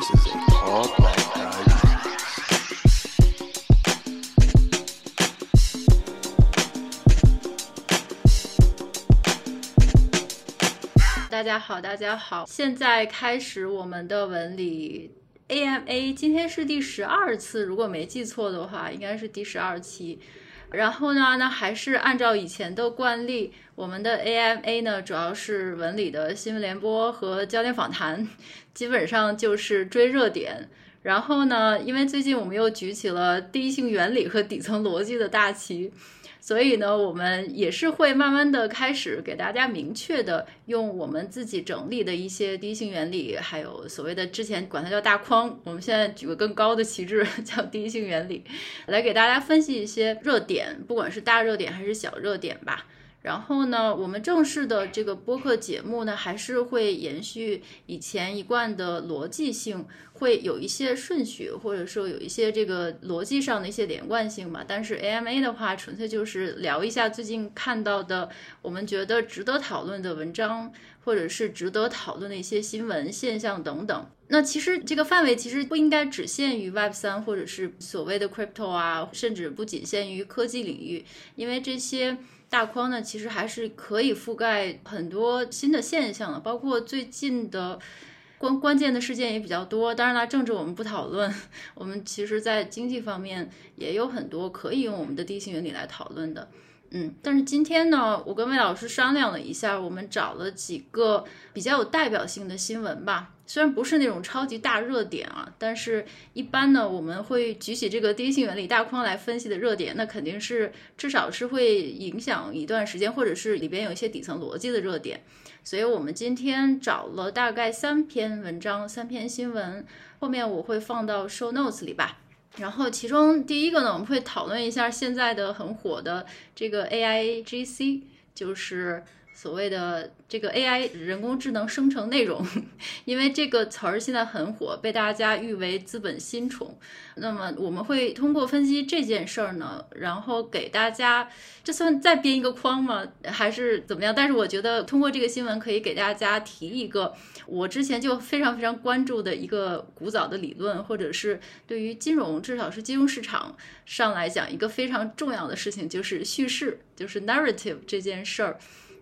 This is a Talk Back Digest. 大家好，大家好，现在开始我们的文理 AMA，今天是第十二次，如果没记错的话，应该是第十二期。然后呢，那还是按照以前的惯例，我们的 AMA 呢，主要是文理的新闻联播和焦点访谈，基本上就是追热点。然后呢，因为最近我们又举起了第一性原理和底层逻辑的大旗。所以呢，我们也是会慢慢的开始给大家明确的用我们自己整理的一些第一性原理，还有所谓的之前管它叫大框，我们现在举个更高的旗帜 叫第一性原理，来给大家分析一些热点，不管是大热点还是小热点吧。然后呢，我们正式的这个播客节目呢，还是会延续以前一贯的逻辑性，会有一些顺序，或者说有一些这个逻辑上的一些连贯性嘛。但是 AMA 的话，纯粹就是聊一下最近看到的，我们觉得值得讨论的文章，或者是值得讨论的一些新闻现象等等。那其实这个范围其实不应该只限于 Web 三，或者是所谓的 Crypto 啊，甚至不仅限于科技领域，因为这些。大框呢，其实还是可以覆盖很多新的现象的，包括最近的关关键的事件也比较多。当然啦，政治我们不讨论，我们其实在经济方面也有很多可以用我们的地心原理来讨论的。嗯，但是今天呢，我跟魏老师商量了一下，我们找了几个比较有代表性的新闻吧。虽然不是那种超级大热点啊，但是一般呢，我们会举起这个第一性原理大框来分析的热点，那肯定是至少是会影响一段时间，或者是里边有一些底层逻辑的热点。所以我们今天找了大概三篇文章，三篇新闻，后面我会放到 show notes 里吧。然后其中第一个呢，我们会讨论一下现在的很火的这个 AIGC，就是所谓的。这个 AI 人工智能生成内容，因为这个词儿现在很火，被大家誉为资本新宠。那么我们会通过分析这件事儿呢，然后给大家，这算再编一个框吗？还是怎么样？但是我觉得通过这个新闻可以给大家提一个我之前就非常非常关注的一个古早的理论，或者是对于金融，至少是金融市场上来讲一个非常重要的事情，就是叙事，就是 narrative 这件事儿。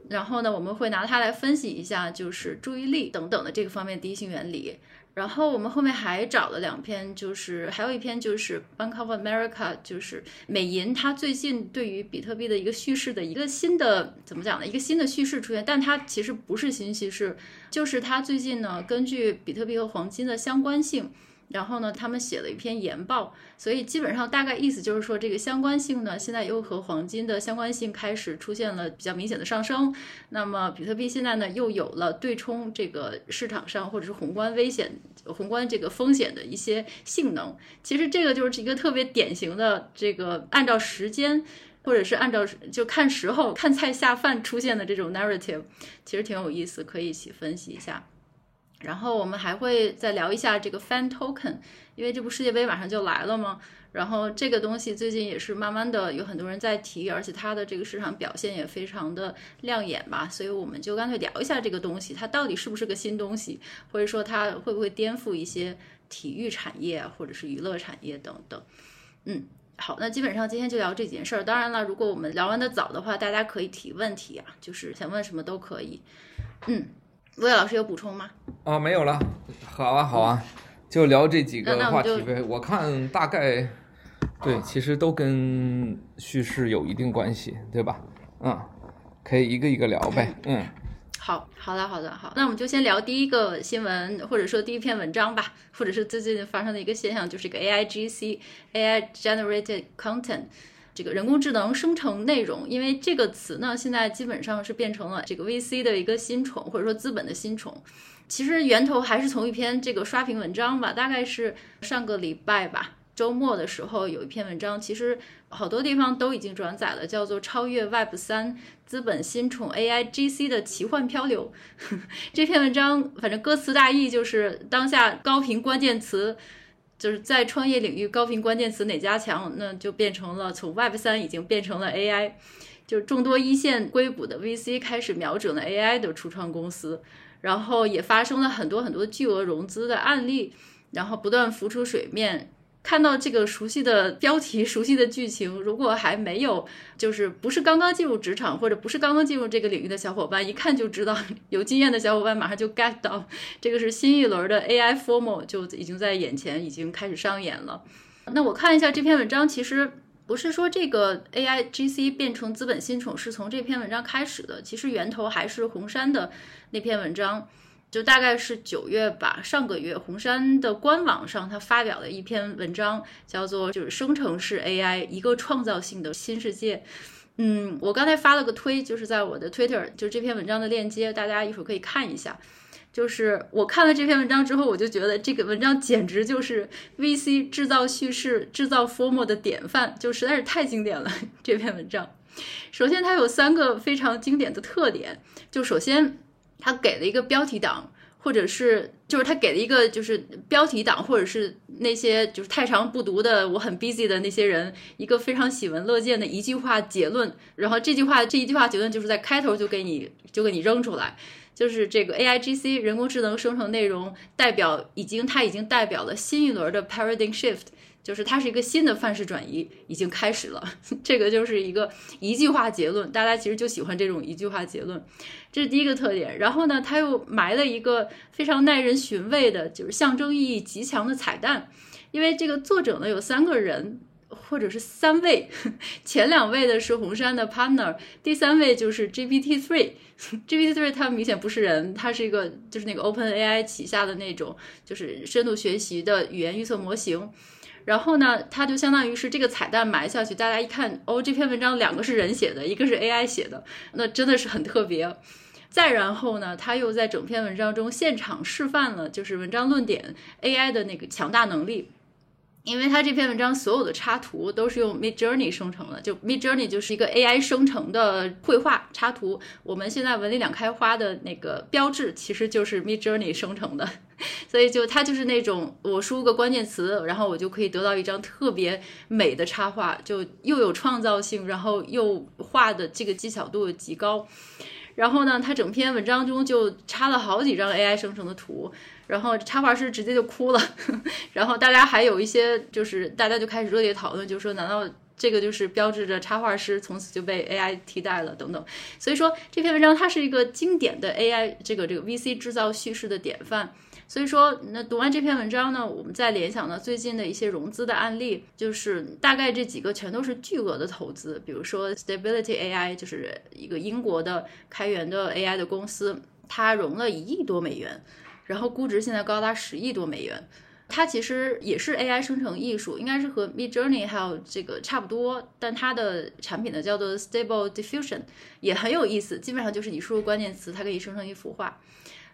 然后呢，我们会拿它来分析一下，就是注意力等等的这个方面第一性原理。然后我们后面还找了两篇，就是还有一篇就是 Bank of America，就是美银它最近对于比特币的一个叙事的一个新的怎么讲呢？一个新的叙事出现，但它其实不是新叙事，就是它最近呢根据比特币和黄金的相关性。然后呢，他们写了一篇研报，所以基本上大概意思就是说，这个相关性呢，现在又和黄金的相关性开始出现了比较明显的上升。那么，比特币现在呢，又有了对冲这个市场上或者是宏观危险、宏观这个风险的一些性能。其实这个就是一个特别典型的这个按照时间或者是按照就看时候、看菜下饭出现的这种 narrative，其实挺有意思，可以一起分析一下。然后我们还会再聊一下这个 Fan Token，因为这部世界杯马上就来了嘛。然后这个东西最近也是慢慢的有很多人在提，而且它的这个市场表现也非常的亮眼吧。所以我们就干脆聊一下这个东西，它到底是不是个新东西，或者说它会不会颠覆一些体育产业，或者是娱乐产业等等。嗯，好，那基本上今天就聊这几件事儿。当然了，如果我们聊完的早的话，大家可以提问题啊，就是想问什么都可以。嗯。魏老师有补充吗？啊，没有了。好啊，好啊，就聊这几个话题呗。我看大概，对，其实都跟叙事有一定关系，对吧？嗯，可以一个一个聊呗。嗯，好，好的，好的，好。那我们就先聊第一个新闻，或者说第一篇文章吧，或者是最近发生的一个现象，就是一个 AIGC，AI Generated Content。这个人工智能生成内容，因为这个词呢，现在基本上是变成了这个 VC 的一个新宠，或者说资本的新宠。其实源头还是从一篇这个刷屏文章吧，大概是上个礼拜吧，周末的时候有一篇文章，其实好多地方都已经转载了，叫做《超越 Web 三资本新宠 AIGC 的奇幻漂流》。这篇文章反正歌词大意就是当下高频关键词。就是在创业领域高频关键词哪家强，那就变成了从 Web 三已经变成了 AI，就众多一线硅谷的 VC 开始瞄准了 AI 的初创公司，然后也发生了很多很多巨额融资的案例，然后不断浮出水面。看到这个熟悉的标题、熟悉的剧情，如果还没有，就是不是刚刚进入职场或者不是刚刚进入这个领域的小伙伴，一看就知道，有经验的小伙伴马上就 get 到，这个是新一轮的 AI formal 就已经在眼前，已经开始上演了。那我看一下这篇文章，其实不是说这个 AI GC 变成资本新宠是从这篇文章开始的，其实源头还是红杉的那篇文章。就大概是九月吧，上个月红杉的官网上，他发表了一篇文章，叫做就是生成式 AI 一个创造性的新世界。嗯，我刚才发了个推，就是在我的 Twitter，就这篇文章的链接，大家一会儿可以看一下。就是我看了这篇文章之后，我就觉得这个文章简直就是 VC 制造叙事、制造 FOMO 的典范，就实在是太经典了。这篇文章，首先它有三个非常经典的特点，就首先。他给了一个标题党，或者是就是他给了一个就是标题党，或者是那些就是太长不读的我很 busy 的那些人一个非常喜闻乐见的一句话结论，然后这句话这一句话结论就是在开头就给你就给你扔出来，就是这个 AIGC 人工智能生成内容代表已经它已经代表了新一轮的 paradigm shift。就是它是一个新的范式转移已经开始了，这个就是一个一句话结论，大家其实就喜欢这种一句话结论，这是第一个特点。然后呢，他又埋了一个非常耐人寻味的，就是象征意义极强的彩蛋，因为这个作者呢有三个人或者是三位，前两位的是红杉的 partner，第三位就是 GPT Three，GPT Three 它明显不是人，它是一个就是那个 OpenAI 旗下的那种就是深度学习的语言预测模型。然后呢，它就相当于是这个彩蛋埋下去，大家一看，哦，这篇文章两个是人写的，一个是 AI 写的，那真的是很特别。再然后呢，他又在整篇文章中现场示范了，就是文章论点 AI 的那个强大能力。因为它这篇文章所有的插图都是用 Midjourney 生成的，就 Midjourney 就是一个 AI 生成的绘画插图。我们现在文理两开花的那个标志其实就是 Midjourney 生成的，所以就它就是那种我输入个关键词，然后我就可以得到一张特别美的插画，就又有创造性，然后又画的这个技巧度极高。然后呢，它整篇文章中就插了好几张 AI 生成的图。然后插画师直接就哭了，然后大家还有一些就是大家就开始热烈讨论，就说难道这个就是标志着插画师从此就被 AI 替代了等等。所以说这篇文章它是一个经典的 AI 这个这个 VC 制造叙事的典范。所以说那读完这篇文章呢，我们再联想到最近的一些融资的案例，就是大概这几个全都是巨额的投资，比如说 Stability AI 就是一个英国的开源的 AI 的公司，它融了一亿多美元。然后估值现在高达十亿多美元，它其实也是 AI 生成艺术，应该是和 Midjourney 还有这个差不多，但它的产品呢叫做 Stable Diffusion，也很有意思，基本上就是你输入关键词，它可以生成一幅画。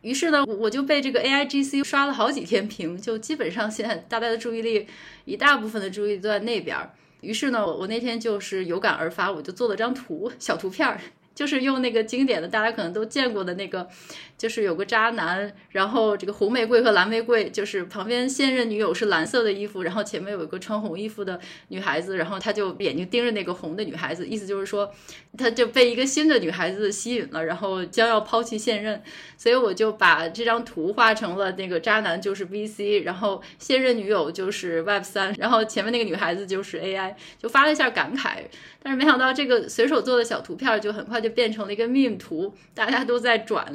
于是呢，我就被这个 AIGC 刷了好几天屏，就基本上现在大家的注意力，一大部分的注意力都在那边。于是呢，我我那天就是有感而发，我就做了张图，小图片儿。就是用那个经典的，大家可能都见过的那个，就是有个渣男，然后这个红玫瑰和蓝玫瑰，就是旁边现任女友是蓝色的衣服，然后前面有一个穿红衣服的女孩子，然后他就眼睛盯着那个红的女孩子，意思就是说，他就被一个新的女孩子吸引了，然后将要抛弃现任，所以我就把这张图画成了那个渣男就是 VC，然后现任女友就是 Web 三，然后前面那个女孩子就是 AI，就发了一下感慨。但是没想到这个随手做的小图片就很快就变成了一个 meme 图，大家都在转，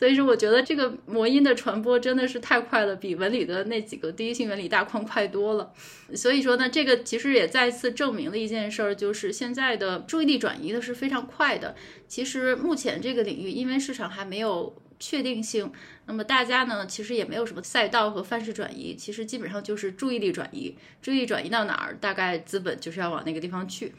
所以说我觉得这个魔音的传播真的是太快了，比文理的那几个第一性原理大框快多了。所以说呢，这个其实也再次证明了一件事儿，就是现在的注意力转移的是非常快的。其实目前这个领域，因为市场还没有确定性，那么大家呢其实也没有什么赛道和范式转移，其实基本上就是注意力转移，注意力转移到哪儿，大概资本就是要往那个地方去。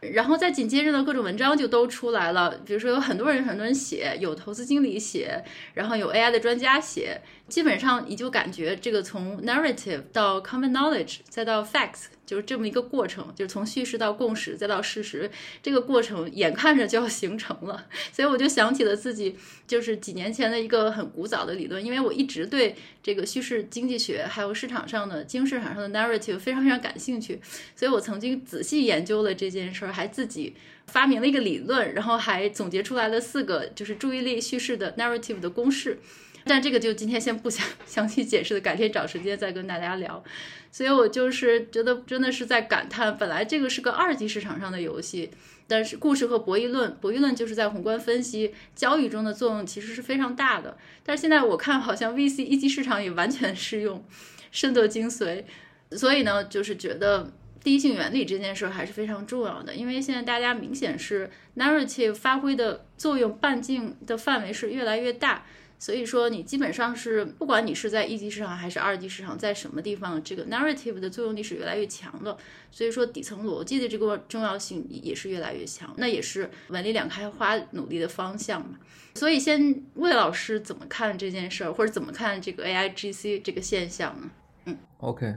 然后再紧接着呢，各种文章就都出来了。比如说有很多人，很多人写，有投资经理写，然后有 AI 的专家写，基本上你就感觉这个从 narrative 到 common knowledge 再到 facts。就是这么一个过程，就是从叙事到共识再到事实，这个过程眼看着就要形成了，所以我就想起了自己就是几年前的一个很古早的理论，因为我一直对这个叙事经济学还有市场上的经市场上的 narrative 非常非常感兴趣，所以我曾经仔细研究了这件事儿，还自己发明了一个理论，然后还总结出来了四个就是注意力叙事的 narrative 的公式。但这个就今天先不详 详细解释的，改天找时间再跟大家聊。所以我就是觉得真的是在感叹，本来这个是个二级市场上的游戏，但是故事和博弈论，博弈论就是在宏观分析交易中的作用其实是非常大的。但是现在我看好像 VC 一级市场也完全适用，深得精髓。所以呢，就是觉得第一性原理这件事还是非常重要的，因为现在大家明显是 narrative 发挥的作用半径的范围是越来越大。所以说，你基本上是不管你是在一级市场还是二级市场，在什么地方，这个 narrative 的作用力是越来越强的。所以说，底层逻辑的这个重要性也是越来越强。那也是文理两开花努力的方向嘛。所以，先魏老师怎么看这件事儿，或者怎么看这个 AIGC 这个现象呢？嗯，OK。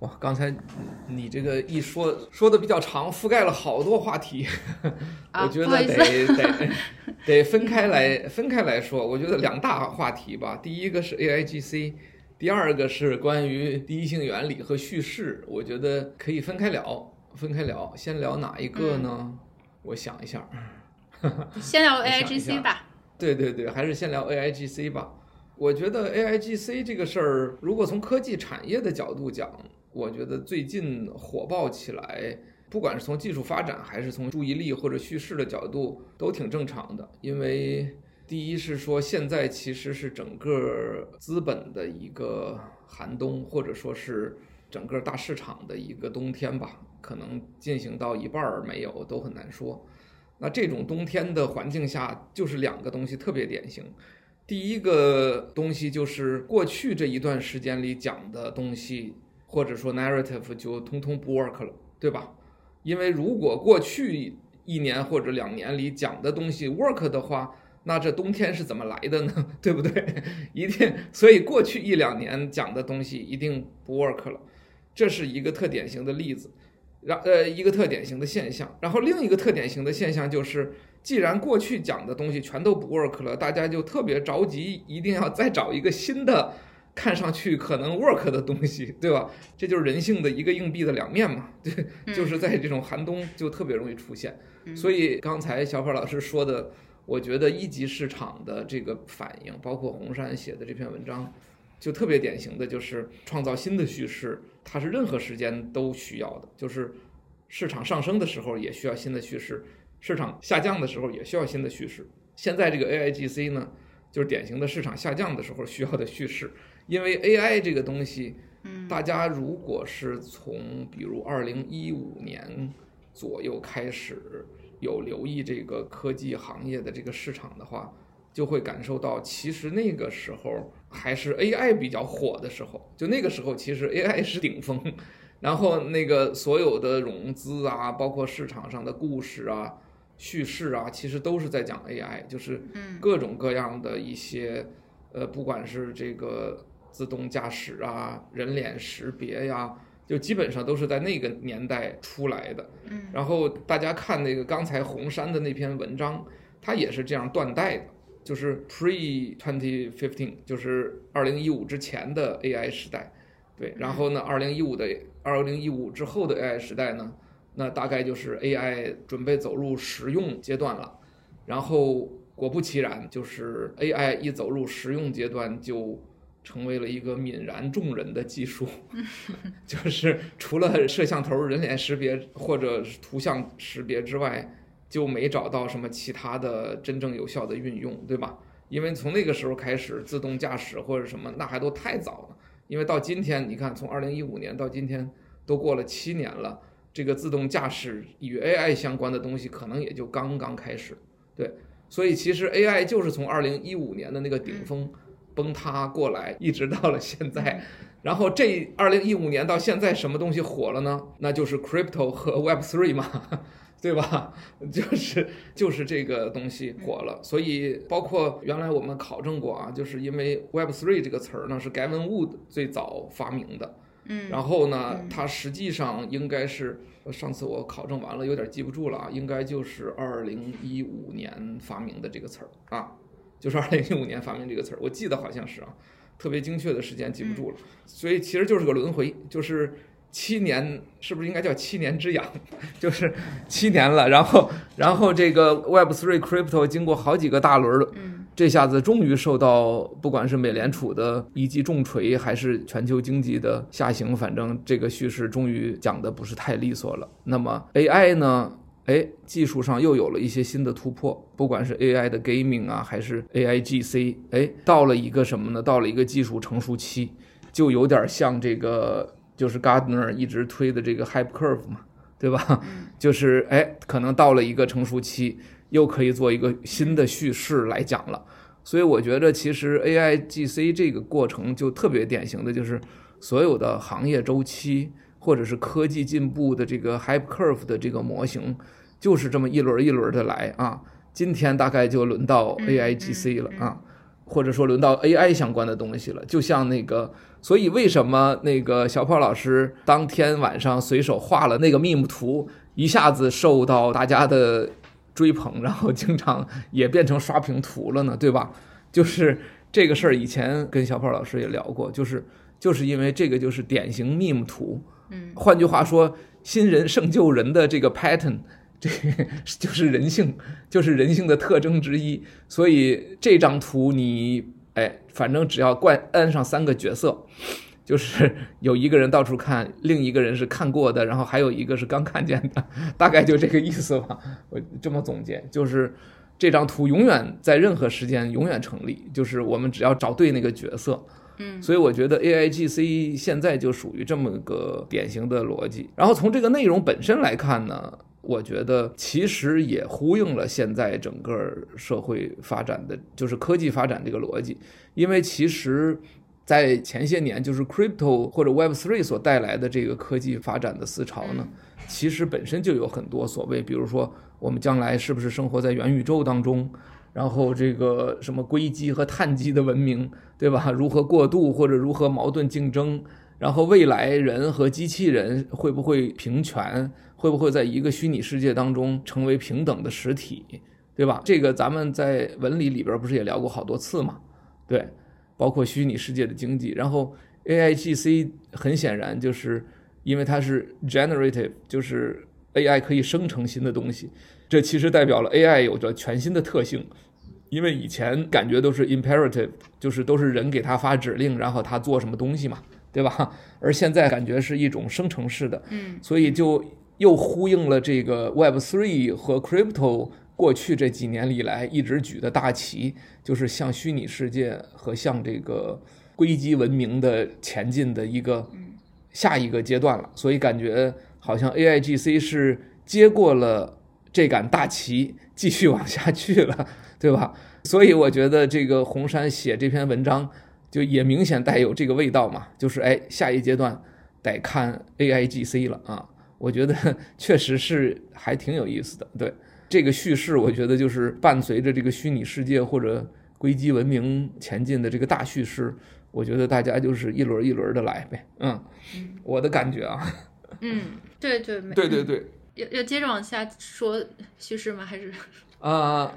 哇，刚才你这个一说说的比较长，覆盖了好多话题，我觉得得得得分开来分开来说。我觉得两大话题吧，第一个是 AIGC，第二个是关于第一性原理和叙事，我觉得可以分开聊，分开聊。先聊哪一个呢？嗯、我想一下，先聊 AIGC 吧。对对对，还是先聊 AIGC 吧。我觉得 AIGC 这个事儿，如果从科技产业的角度讲，我觉得最近火爆起来，不管是从技术发展还是从注意力或者叙事的角度，都挺正常的。因为第一是说，现在其实是整个资本的一个寒冬，或者说是整个大市场的一个冬天吧，可能进行到一半儿没有都很难说。那这种冬天的环境下，就是两个东西特别典型。第一个东西就是过去这一段时间里讲的东西。或者说 narrative 就通通不 work 了，对吧？因为如果过去一年或者两年里讲的东西 work 的话，那这冬天是怎么来的呢？对不对？一定，所以过去一两年讲的东西一定不 work 了，这是一个特典型的例子，然呃一个特典型的现象。然后另一个特典型的现象就是，既然过去讲的东西全都不 work 了，大家就特别着急，一定要再找一个新的。看上去可能 work 的东西，对吧？这就是人性的一个硬币的两面嘛。对，就是在这种寒冬就特别容易出现。所以刚才小跑老师说的，我觉得一级市场的这个反应，包括红杉写的这篇文章，就特别典型的就是创造新的叙事，它是任何时间都需要的。就是市场上升的时候也需要新的叙事，市场下降的时候也需要新的叙事。现在这个 AIGC 呢，就是典型的市场下降的时候需要的叙事。因为 AI 这个东西，大家如果是从比如二零一五年左右开始有留意这个科技行业的这个市场的话，就会感受到，其实那个时候还是 AI 比较火的时候，就那个时候其实 AI 是顶峰，然后那个所有的融资啊，包括市场上的故事啊、叙事啊，其实都是在讲 AI，就是各种各样的一些，呃，不管是这个。自动驾驶啊，人脸识别呀，就基本上都是在那个年代出来的。嗯，然后大家看那个刚才红杉的那篇文章，它也是这样断代的，就是 pre twenty fifteen，就是二零一五之前的 AI 时代，对，然后呢，二零一五的二零一五之后的 AI 时代呢，那大概就是 AI 准备走入实用阶段了，然后果不其然，就是 AI 一走入实用阶段就。成为了一个泯然众人的技术，就是除了摄像头、人脸识别或者图像识别之外，就没找到什么其他的真正有效的运用，对吧？因为从那个时候开始，自动驾驶或者什么，那还都太早了。因为到今天，你看，从二零一五年到今天，都过了七年了，这个自动驾驶与 AI 相关的东西，可能也就刚刚开始。对，所以其实 AI 就是从二零一五年的那个顶峰。崩塌过来，一直到了现在，然后这二零一五年到现在什么东西火了呢？那就是 crypto 和 Web three 嘛，对吧？就是就是这个东西火了。所以包括原来我们考证过啊，就是因为 Web three 这个词儿呢是 Gavin Wood 最早发明的，嗯，然后呢，它实际上应该是上次我考证完了，有点记不住了啊，应该就是二零一五年发明的这个词儿啊。就是二零一五年发明这个词儿，我记得好像是啊，特别精确的时间记不住了，所以其实就是个轮回，就是七年是不是应该叫七年之痒？就是七年了，然后然后这个 Web3 Crypto 经过好几个大轮，嗯，这下子终于受到不管是美联储的一记重锤，还是全球经济的下行，反正这个叙事终于讲的不是太利索了。那么 AI 呢？哎，技术上又有了一些新的突破，不管是 AI 的 gaming 啊，还是 AIGC，哎，到了一个什么呢？到了一个技术成熟期，就有点像这个。就是 Gardner 一直推的这个 Hype Curve 嘛，对吧？就是哎，可能到了一个成熟期，又可以做一个新的叙事来讲了。所以我觉得，其实 AIGC 这个过程就特别典型的就是所有的行业周期或者是科技进步的这个 Hype Curve 的这个模型，就是这么一轮一轮的来啊。今天大概就轮到 AIGC 了啊，或者说轮到 AI 相关的东西了，就像那个。所以为什么那个小炮老师当天晚上随手画了那个 meme 图，一下子受到大家的追捧，然后经常也变成刷屏图了呢？对吧？就是这个事儿，以前跟小炮老师也聊过，就是就是因为这个就是典型 meme 图。嗯，换句话说，新人胜旧人的这个 pattern，这就是人性，就是人性的特征之一。所以这张图你。哎，反正只要冠安上三个角色，就是有一个人到处看，另一个人是看过的，然后还有一个是刚看见的，大概就这个意思吧。我这么总结，就是这张图永远在任何时间永远成立，就是我们只要找对那个角色。嗯，所以我觉得 AIGC 现在就属于这么个典型的逻辑。然后从这个内容本身来看呢。我觉得其实也呼应了现在整个社会发展的，就是科技发展这个逻辑。因为其实，在前些年，就是 crypto 或者 Web3 所带来的这个科技发展的思潮呢，其实本身就有很多所谓，比如说我们将来是不是生活在元宇宙当中，然后这个什么硅基和碳基的文明，对吧？如何过渡或者如何矛盾竞争？然后未来人和机器人会不会平权？会不会在一个虚拟世界当中成为平等的实体，对吧？这个咱们在文理里边不是也聊过好多次嘛？对，包括虚拟世界的经济。然后 AIGC 很显然就是因为它是 generative，就是 AI 可以生成新的东西，这其实代表了 AI 有着全新的特性。因为以前感觉都是 imperative，就是都是人给他发指令，然后他做什么东西嘛，对吧？而现在感觉是一种生成式的，嗯，所以就。又呼应了这个 Web3 和 Crypto 过去这几年以来一直举的大旗，就是向虚拟世界和向这个硅基文明的前进的一个下一个阶段了。所以感觉好像 AIGC 是接过了这杆大旗，继续往下去了，对吧？所以我觉得这个红杉写这篇文章就也明显带有这个味道嘛，就是哎，下一阶段得看 AIGC 了啊。我觉得确实是还挺有意思的，对这个叙事，我觉得就是伴随着这个虚拟世界或者硅基文明前进的这个大叙事，我觉得大家就是一轮一轮的来呗，嗯，我的感觉啊，嗯，对对对对对，要要接着往下说叙事吗？还是啊、呃，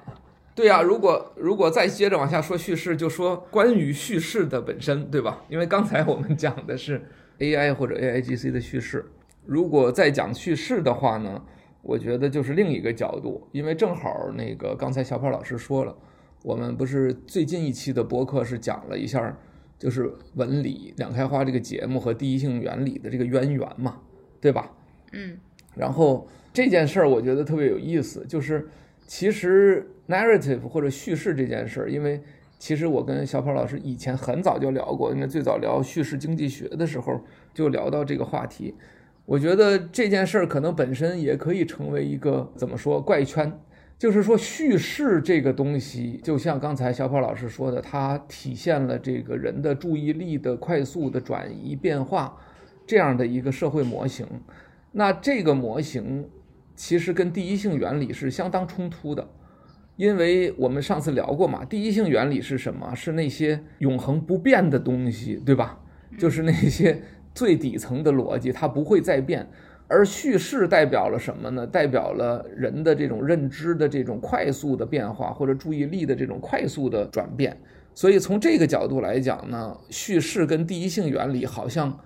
对呀、啊，如果如果再接着往下说叙事，就说关于叙事的本身，对吧？因为刚才我们讲的是 AI 或者 AIGC 的叙事。如果再讲叙事的话呢，我觉得就是另一个角度，因为正好那个刚才小跑老师说了，我们不是最近一期的播客是讲了一下，就是文理两开花这个节目和第一性原理的这个渊源嘛，对吧？嗯。然后这件事儿我觉得特别有意思，就是其实 narrative 或者叙事这件事儿，因为其实我跟小跑老师以前很早就聊过，因为最早聊叙事经济学的时候就聊到这个话题。我觉得这件事儿可能本身也可以成为一个怎么说怪圈，就是说叙事这个东西，就像刚才小跑老师说的，它体现了这个人的注意力的快速的转移变化，这样的一个社会模型。那这个模型其实跟第一性原理是相当冲突的，因为我们上次聊过嘛，第一性原理是什么？是那些永恒不变的东西，对吧？就是那些。最底层的逻辑，它不会再变，而叙事代表了什么呢？代表了人的这种认知的这种快速的变化，或者注意力的这种快速的转变。所以从这个角度来讲呢，叙事跟第一性原理好像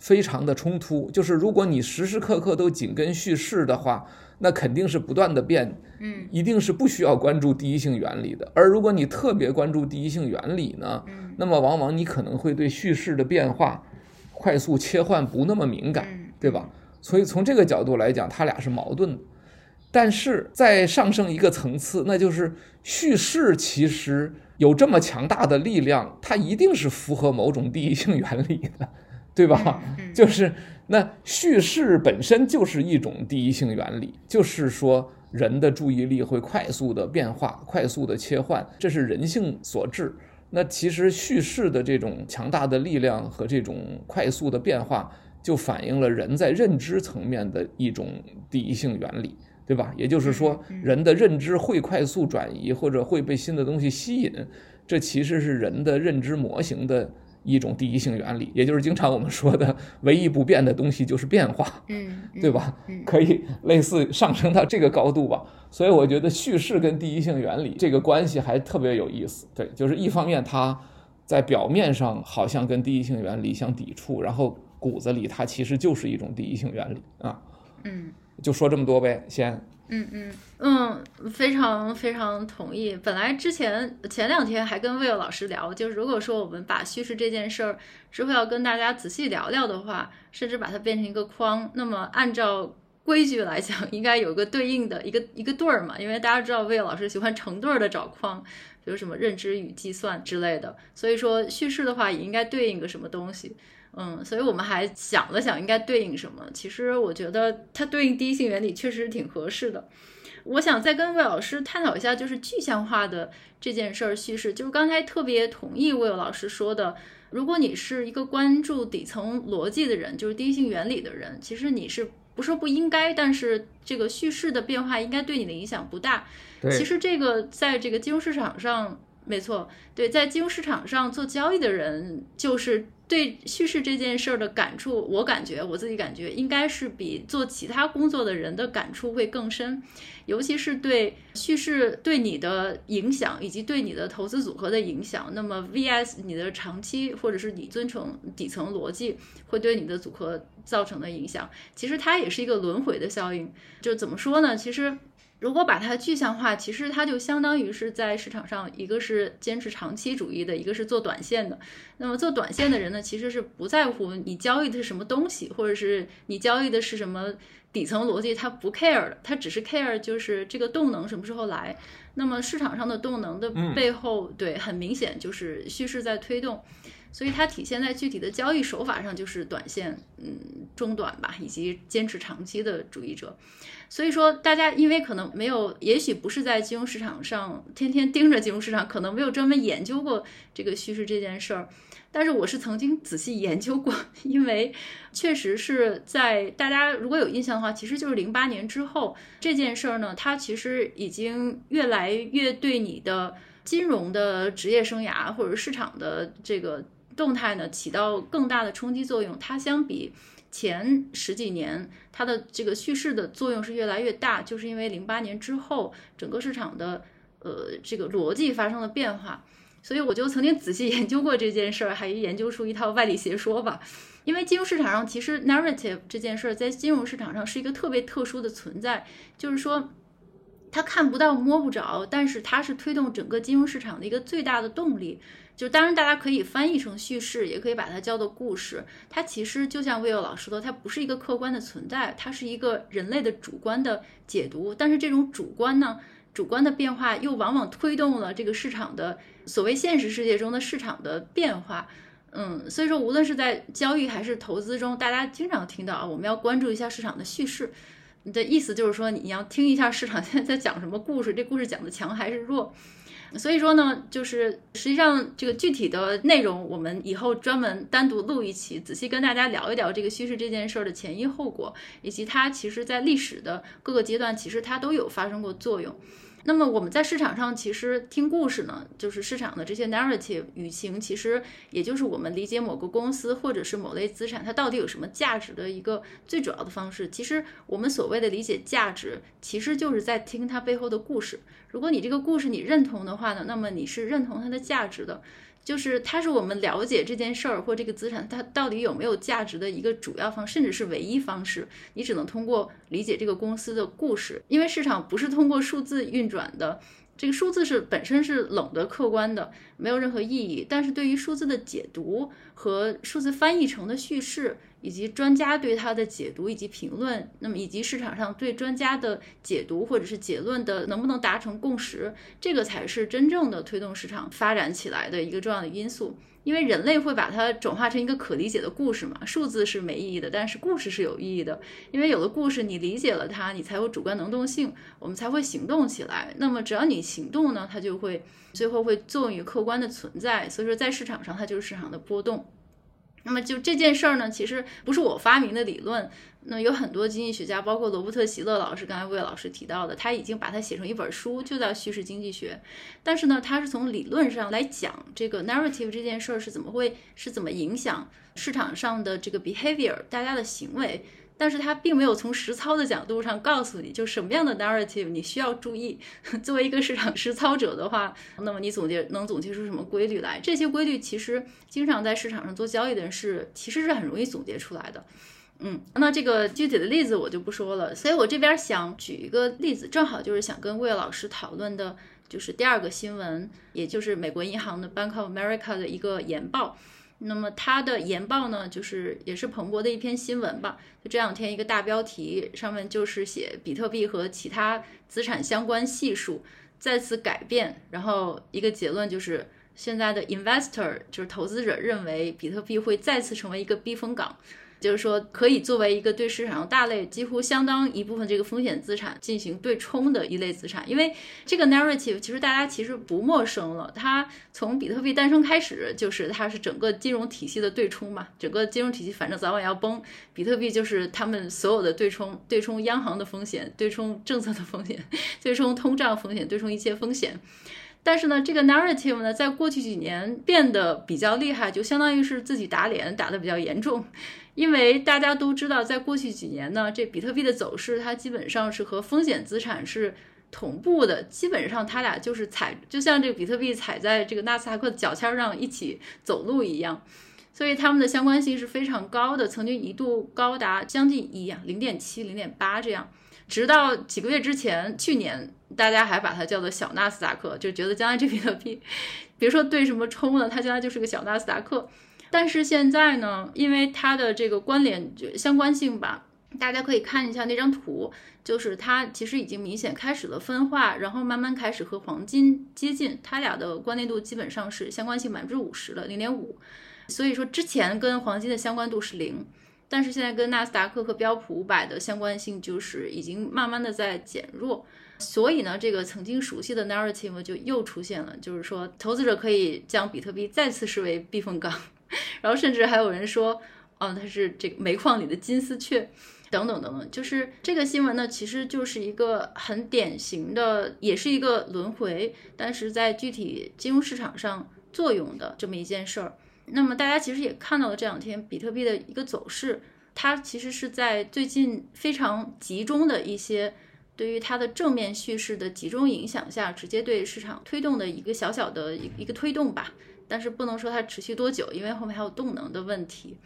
非常的冲突。就是如果你时时刻刻都紧跟叙事的话，那肯定是不断的变，嗯，一定是不需要关注第一性原理的。而如果你特别关注第一性原理呢，那么往往你可能会对叙事的变化快速切换不那么敏感，对吧？所以从这个角度来讲，它俩是矛盾的。但是再上升一个层次，那就是叙事其实有这么强大的力量，它一定是符合某种第一性原理的，对吧？就是那叙事本身就是一种第一性原理，就是说人的注意力会快速的变化、快速的切换，这是人性所致。那其实叙事的这种强大的力量和这种快速的变化，就反映了人在认知层面的一种第一性原理。对吧？也就是说，人的认知会快速转移，或者会被新的东西吸引，这其实是人的认知模型的一种第一性原理，也就是经常我们说的唯一不变的东西就是变化，嗯，对吧？可以类似上升到这个高度吧。所以我觉得叙事跟第一性原理这个关系还特别有意思。对，就是一方面它在表面上好像跟第一性原理相抵触，然后骨子里它其实就是一种第一性原理啊。嗯。就说这么多呗，先。嗯嗯嗯，非常非常同意。本来之前前两天还跟魏老师聊，就是如果说我们把叙事这件事儿之后要跟大家仔细聊聊的话，甚至把它变成一个框，那么按照规矩来讲，应该有个对应的一个 一个对儿嘛。因为大家知道魏老师喜欢成对儿的找框，比如什么认知与计算之类的。所以说叙事的话也应该对应个什么东西。嗯，所以我们还想了想应该对应什么。其实我觉得它对应第一性原理确实挺合适的。我想再跟魏老师探讨一下，就是具象化的这件事儿叙事。就是刚才特别同意魏老师说的，如果你是一个关注底层逻辑的人，就是第一性原理的人，其实你是不说不应该？但是这个叙事的变化应该对你的影响不大。对。其实这个在这个金融市场上，没错，对，在金融市场上做交易的人就是。对叙事这件事儿的感触，我感觉我自己感觉应该是比做其他工作的人的感触会更深，尤其是对叙事对你的影响以及对你的投资组合的影响。那么 VS 你的长期或者是你遵从底层逻辑会对你的组合造成的影响，其实它也是一个轮回的效应。就怎么说呢？其实。如果把它具象化，其实它就相当于是在市场上，一个是坚持长期主义的，一个是做短线的。那么做短线的人呢，其实是不在乎你交易的是什么东西，或者是你交易的是什么底层逻辑，他不 care 的，他只是 care 就是这个动能什么时候来。那么市场上的动能的背后，对，很明显就是叙事在推动。所以它体现在具体的交易手法上，就是短线，嗯，中短吧，以及坚持长期的主义者。所以说，大家因为可能没有，也许不是在金融市场上天天盯着金融市场，可能没有专门研究过这个叙事这件事儿。但是我是曾经仔细研究过，因为确实是在大家如果有印象的话，其实就是零八年之后这件事儿呢，它其实已经越来越对你的金融的职业生涯或者市场的这个。动态呢，起到更大的冲击作用，它相比前十几年，它的这个叙事的作用是越来越大，就是因为零八年之后整个市场的呃这个逻辑发生了变化，所以我就曾经仔细研究过这件事儿，还研究出一套外力邪说吧。因为金融市场上其实 narrative 这件事儿在金融市场上是一个特别特殊的存在，就是说它看不到摸不着，但是它是推动整个金融市场的一个最大的动力。就当然，大家可以翻译成叙事，也可以把它叫做故事。它其实就像 Will 老师说，它不是一个客观的存在，它是一个人类的主观的解读。但是这种主观呢，主观的变化又往往推动了这个市场的所谓现实世界中的市场的变化。嗯，所以说无论是在交易还是投资中，大家经常听到啊，我们要关注一下市场的叙事。你的意思就是说，你要听一下市场现在在讲什么故事，这故事讲的强还是弱？所以说呢，就是实际上这个具体的内容，我们以后专门单独录一期，仔细跟大家聊一聊这个叙事这件事儿的前因后果，以及它其实在历史的各个阶段，其实它都有发生过作用。那么我们在市场上其实听故事呢，就是市场的这些 narrative 语情，其实也就是我们理解某个公司或者是某类资产它到底有什么价值的一个最主要的方式。其实我们所谓的理解价值，其实就是在听它背后的故事。如果你这个故事你认同的话呢，那么你是认同它的价值的。就是它是我们了解这件事儿或这个资产它到底有没有价值的一个主要方，甚至是唯一方式。你只能通过理解这个公司的故事，因为市场不是通过数字运转的。这个数字是本身是冷的、客观的，没有任何意义。但是对于数字的解读和数字翻译成的叙事，以及专家对它的解读以及评论，那么以及市场上对专家的解读或者是结论的能不能达成共识，这个才是真正的推动市场发展起来的一个重要的因素。因为人类会把它转化成一个可理解的故事嘛，数字是没意义的，但是故事是有意义的。因为有了故事，你理解了它，你才有主观能动性，我们才会行动起来。那么只要你行动呢，它就会最后会作用于客观的存在。所以说，在市场上，它就是市场的波动。那么就这件事儿呢，其实不是我发明的理论。那有很多经济学家，包括罗伯特·席勒老师，刚才魏老师提到的，他已经把它写成一本书，就叫《叙事经济学》。但是呢，他是从理论上来讲这个 narrative 这件事儿是怎么会是怎么影响市场上的这个 behavior，大家的行为。但是他并没有从实操的角度上告诉你，就什么样的 narrative 你需要注意。作为一个市场实操者的话，那么你总结能总结出什么规律来？这些规律其实经常在市场上做交易的人是其实是很容易总结出来的。嗯，那这个具体的例子我就不说了。所以我这边想举一个例子，正好就是想跟魏老师讨论的，就是第二个新闻，也就是美国银行的 Bank of America 的一个研报。那么它的研报呢，就是也是彭博的一篇新闻吧。就这两天一个大标题，上面就是写比特币和其他资产相关系数再次改变，然后一个结论就是现在的 investor 就是投资者认为比特币会再次成为一个避风港。就是说，可以作为一个对市场上大类几乎相当一部分这个风险资产进行对冲的一类资产，因为这个 narrative 其实大家其实不陌生了。它从比特币诞生开始，就是它是整个金融体系的对冲嘛，整个金融体系反正早晚要崩，比特币就是他们所有的对冲，对冲央行的风险，对冲政策的风险，对冲通胀风险，对冲一切风险。但是呢，这个 narrative 呢，在过去几年变得比较厉害，就相当于是自己打脸打得比较严重。因为大家都知道，在过去几年呢，这比特币的走势它基本上是和风险资产是同步的，基本上它俩就是踩，就像这个比特币踩在这个纳斯达克的脚尖上一起走路一样，所以它们的相关性是非常高的，曾经一度高达将近一啊，零点七、零点八这样，直到几个月之前，去年大家还把它叫做小纳斯达克，就觉得将来这比特币，别说对什么冲了，它将来就是个小纳斯达克。但是现在呢，因为它的这个关联相关性吧，大家可以看一下那张图，就是它其实已经明显开始了分化，然后慢慢开始和黄金接近，它俩的关联度基本上是相关性百分之五十了，零点五。所以说之前跟黄金的相关度是零，但是现在跟纳斯达克和标普五百的相关性就是已经慢慢的在减弱。所以呢，这个曾经熟悉的 narrative 就又出现了，就是说投资者可以将比特币再次视为避风港。然后甚至还有人说，哦，它是这个煤矿里的金丝雀，等等等等。就是这个新闻呢，其实就是一个很典型的，也是一个轮回，但是在具体金融市场上作用的这么一件事儿。那么大家其实也看到了这两天比特币的一个走势，它其实是在最近非常集中的一些对于它的正面叙事的集中影响下，直接对市场推动的一个小小的一一个推动吧。但是不能说它持续多久，因为后面还有动能的问题。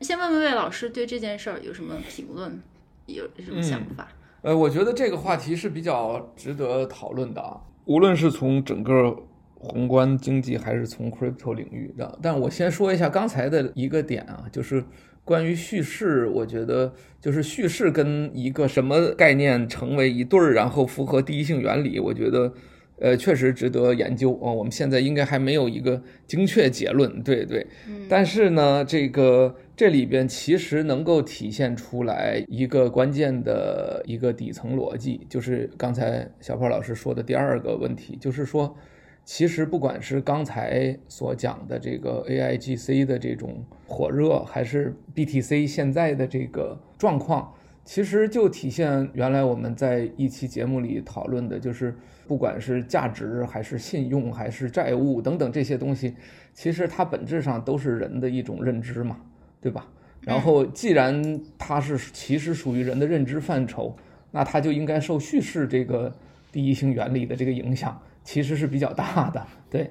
先问问魏老师对这件事儿有什么评论，有什么想法？嗯，呃，我觉得这个话题是比较值得讨论的啊，无论是从整个宏观经济还是从 crypto 领域的。但我先说一下刚才的一个点啊，就是关于叙事，我觉得就是叙事跟一个什么概念成为一对儿，然后符合第一性原理，我觉得。呃，确实值得研究啊，哦。我们现在应该还没有一个精确结论，对对。但是呢，这个这里边其实能够体现出来一个关键的一个底层逻辑，就是刚才小波老师说的第二个问题，就是说，其实不管是刚才所讲的这个 AIGC 的这种火热，还是 BTC 现在的这个状况。其实就体现原来我们在一期节目里讨论的，就是不管是价值还是信用还是债务等等这些东西，其实它本质上都是人的一种认知嘛，对吧？然后既然它是其实属于人的认知范畴，那它就应该受叙事这个第一性原理的这个影响，其实是比较大的，对。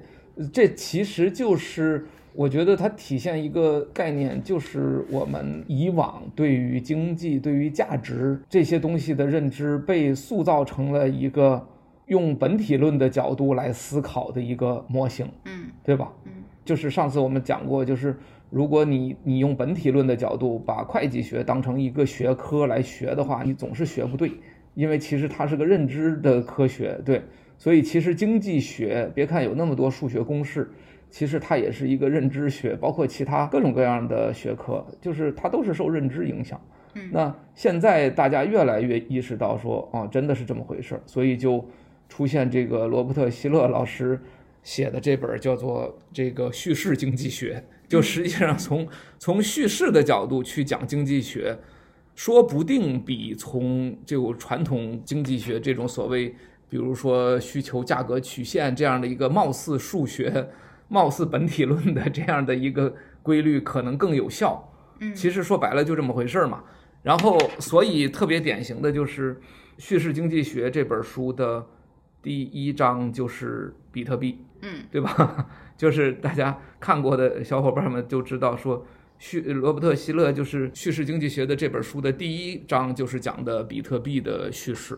这其实就是我觉得它体现一个概念，就是我们以往对于经济、对于价值这些东西的认知被塑造成了一个用本体论的角度来思考的一个模型，嗯，对吧？嗯，就是上次我们讲过，就是如果你你用本体论的角度把会计学当成一个学科来学的话，你总是学不对，因为其实它是个认知的科学，对。所以其实经济学，别看有那么多数学公式，其实它也是一个认知学，包括其他各种各样的学科，就是它都是受认知影响。嗯，那现在大家越来越意识到说，哦，真的是这么回事儿，所以就出现这个罗伯特希勒老师写的这本叫做这个叙事经济学，就实际上从从叙事的角度去讲经济学，说不定比从这个传统经济学这种所谓。比如说需求价格曲线这样的一个貌似数学、貌似本体论的这样的一个规律，可能更有效。嗯，其实说白了就这么回事儿嘛。然后，所以特别典型的就是《叙事经济学》这本书的第一章就是比特币，嗯，对吧？就是大家看过的小伙伴们就知道说，叙罗伯特希勒就是《叙事经济学》的这本书的第一章就是讲的比特币的叙事。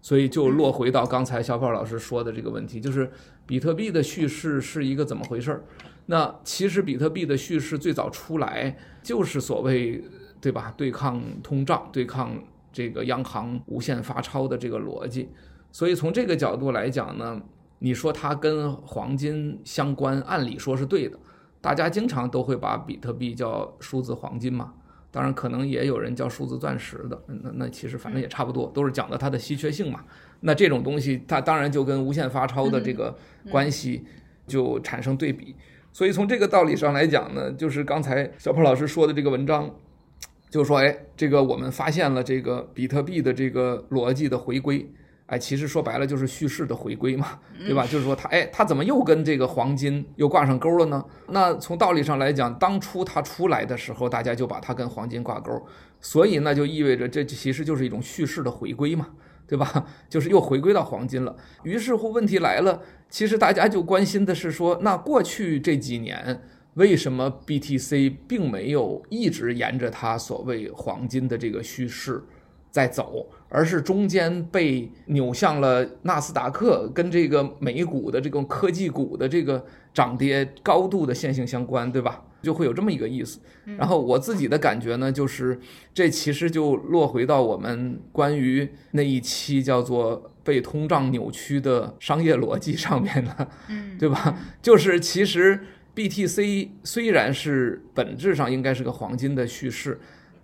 所以就落回到刚才小宝老师说的这个问题，就是比特币的叙事是一个怎么回事儿？那其实比特币的叙事最早出来就是所谓，对吧？对抗通胀，对抗这个央行无限发钞的这个逻辑。所以从这个角度来讲呢，你说它跟黄金相关，按理说是对的。大家经常都会把比特币叫数字黄金嘛。当然，可能也有人叫数字钻石的，那那其实反正也差不多，都是讲的它的稀缺性嘛。那这种东西，它当然就跟无限发钞的这个关系就产生对比。所以从这个道理上来讲呢，就是刚才小胖老师说的这个文章，就说，哎，这个我们发现了这个比特币的这个逻辑的回归。哎，其实说白了就是叙事的回归嘛，对吧？就是说它，哎，它怎么又跟这个黄金又挂上钩了呢？那从道理上来讲，当初它出来的时候，大家就把它跟黄金挂钩，所以那就意味着这其实就是一种叙事的回归嘛，对吧？就是又回归到黄金了。于是乎，问题来了，其实大家就关心的是说，那过去这几年为什么 BTC 并没有一直沿着它所谓黄金的这个叙事在走？而是中间被扭向了纳斯达克，跟这个美股的这种科技股的这个涨跌高度的线性相关，对吧？就会有这么一个意思。然后我自己的感觉呢，就是这其实就落回到我们关于那一期叫做“被通胀扭曲的商业逻辑”上面了，对吧？就是其实 BTC 虽然是本质上应该是个黄金的叙事，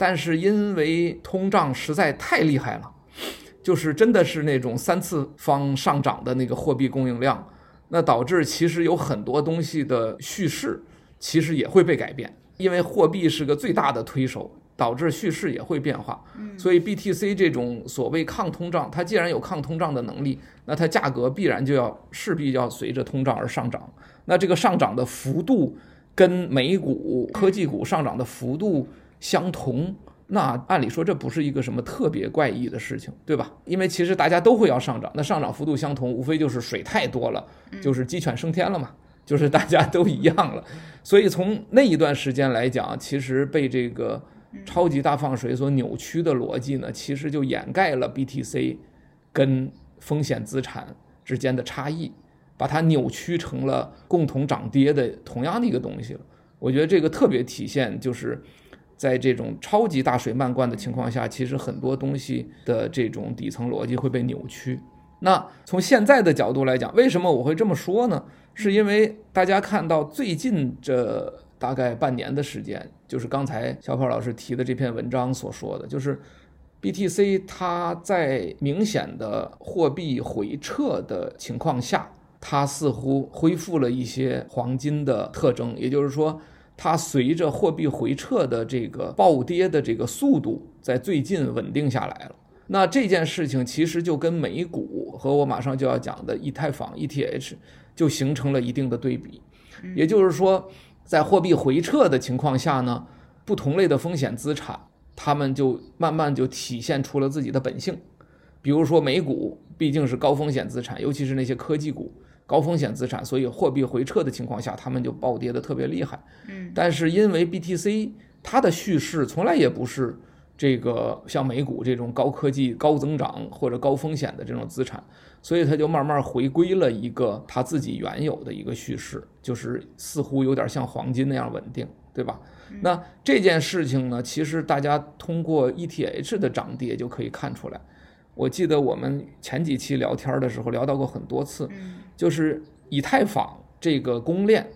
但是因为通胀实在太厉害了。就是真的是那种三次方上涨的那个货币供应量，那导致其实有很多东西的叙事其实也会被改变，因为货币是个最大的推手，导致叙事也会变化。所以 BTC 这种所谓抗通胀，它既然有抗通胀的能力，那它价格必然就要势必要随着通胀而上涨。那这个上涨的幅度跟美股科技股上涨的幅度相同。那按理说这不是一个什么特别怪异的事情，对吧？因为其实大家都会要上涨，那上涨幅度相同，无非就是水太多了，就是鸡犬升天了嘛，就是大家都一样了。所以从那一段时间来讲，其实被这个超级大放水所扭曲的逻辑呢，其实就掩盖了 BTC 跟风险资产之间的差异，把它扭曲成了共同涨跌的同样的一个东西了。我觉得这个特别体现就是。在这种超级大水漫灌的情况下，其实很多东西的这种底层逻辑会被扭曲。那从现在的角度来讲，为什么我会这么说呢？是因为大家看到最近这大概半年的时间，就是刚才小跑老师提的这篇文章所说的，就是 BTC 它在明显的货币回撤的情况下，它似乎恢复了一些黄金的特征，也就是说。它随着货币回撤的这个暴跌的这个速度，在最近稳定下来了。那这件事情其实就跟美股和我马上就要讲的以太坊 ETH 就形成了一定的对比。也就是说，在货币回撤的情况下呢，不同类的风险资产，它们就慢慢就体现出了自己的本性。比如说美股毕竟是高风险资产，尤其是那些科技股。高风险资产，所以货币回撤的情况下，他们就暴跌的特别厉害。嗯，但是因为 BTC 它的叙事从来也不是这个像美股这种高科技、高增长或者高风险的这种资产，所以它就慢慢回归了一个它自己原有的一个叙事，就是似乎有点像黄金那样稳定，对吧？那这件事情呢，其实大家通过 ETH 的涨跌就可以看出来。我记得我们前几期聊天的时候聊到过很多次，就是以太坊这个公链，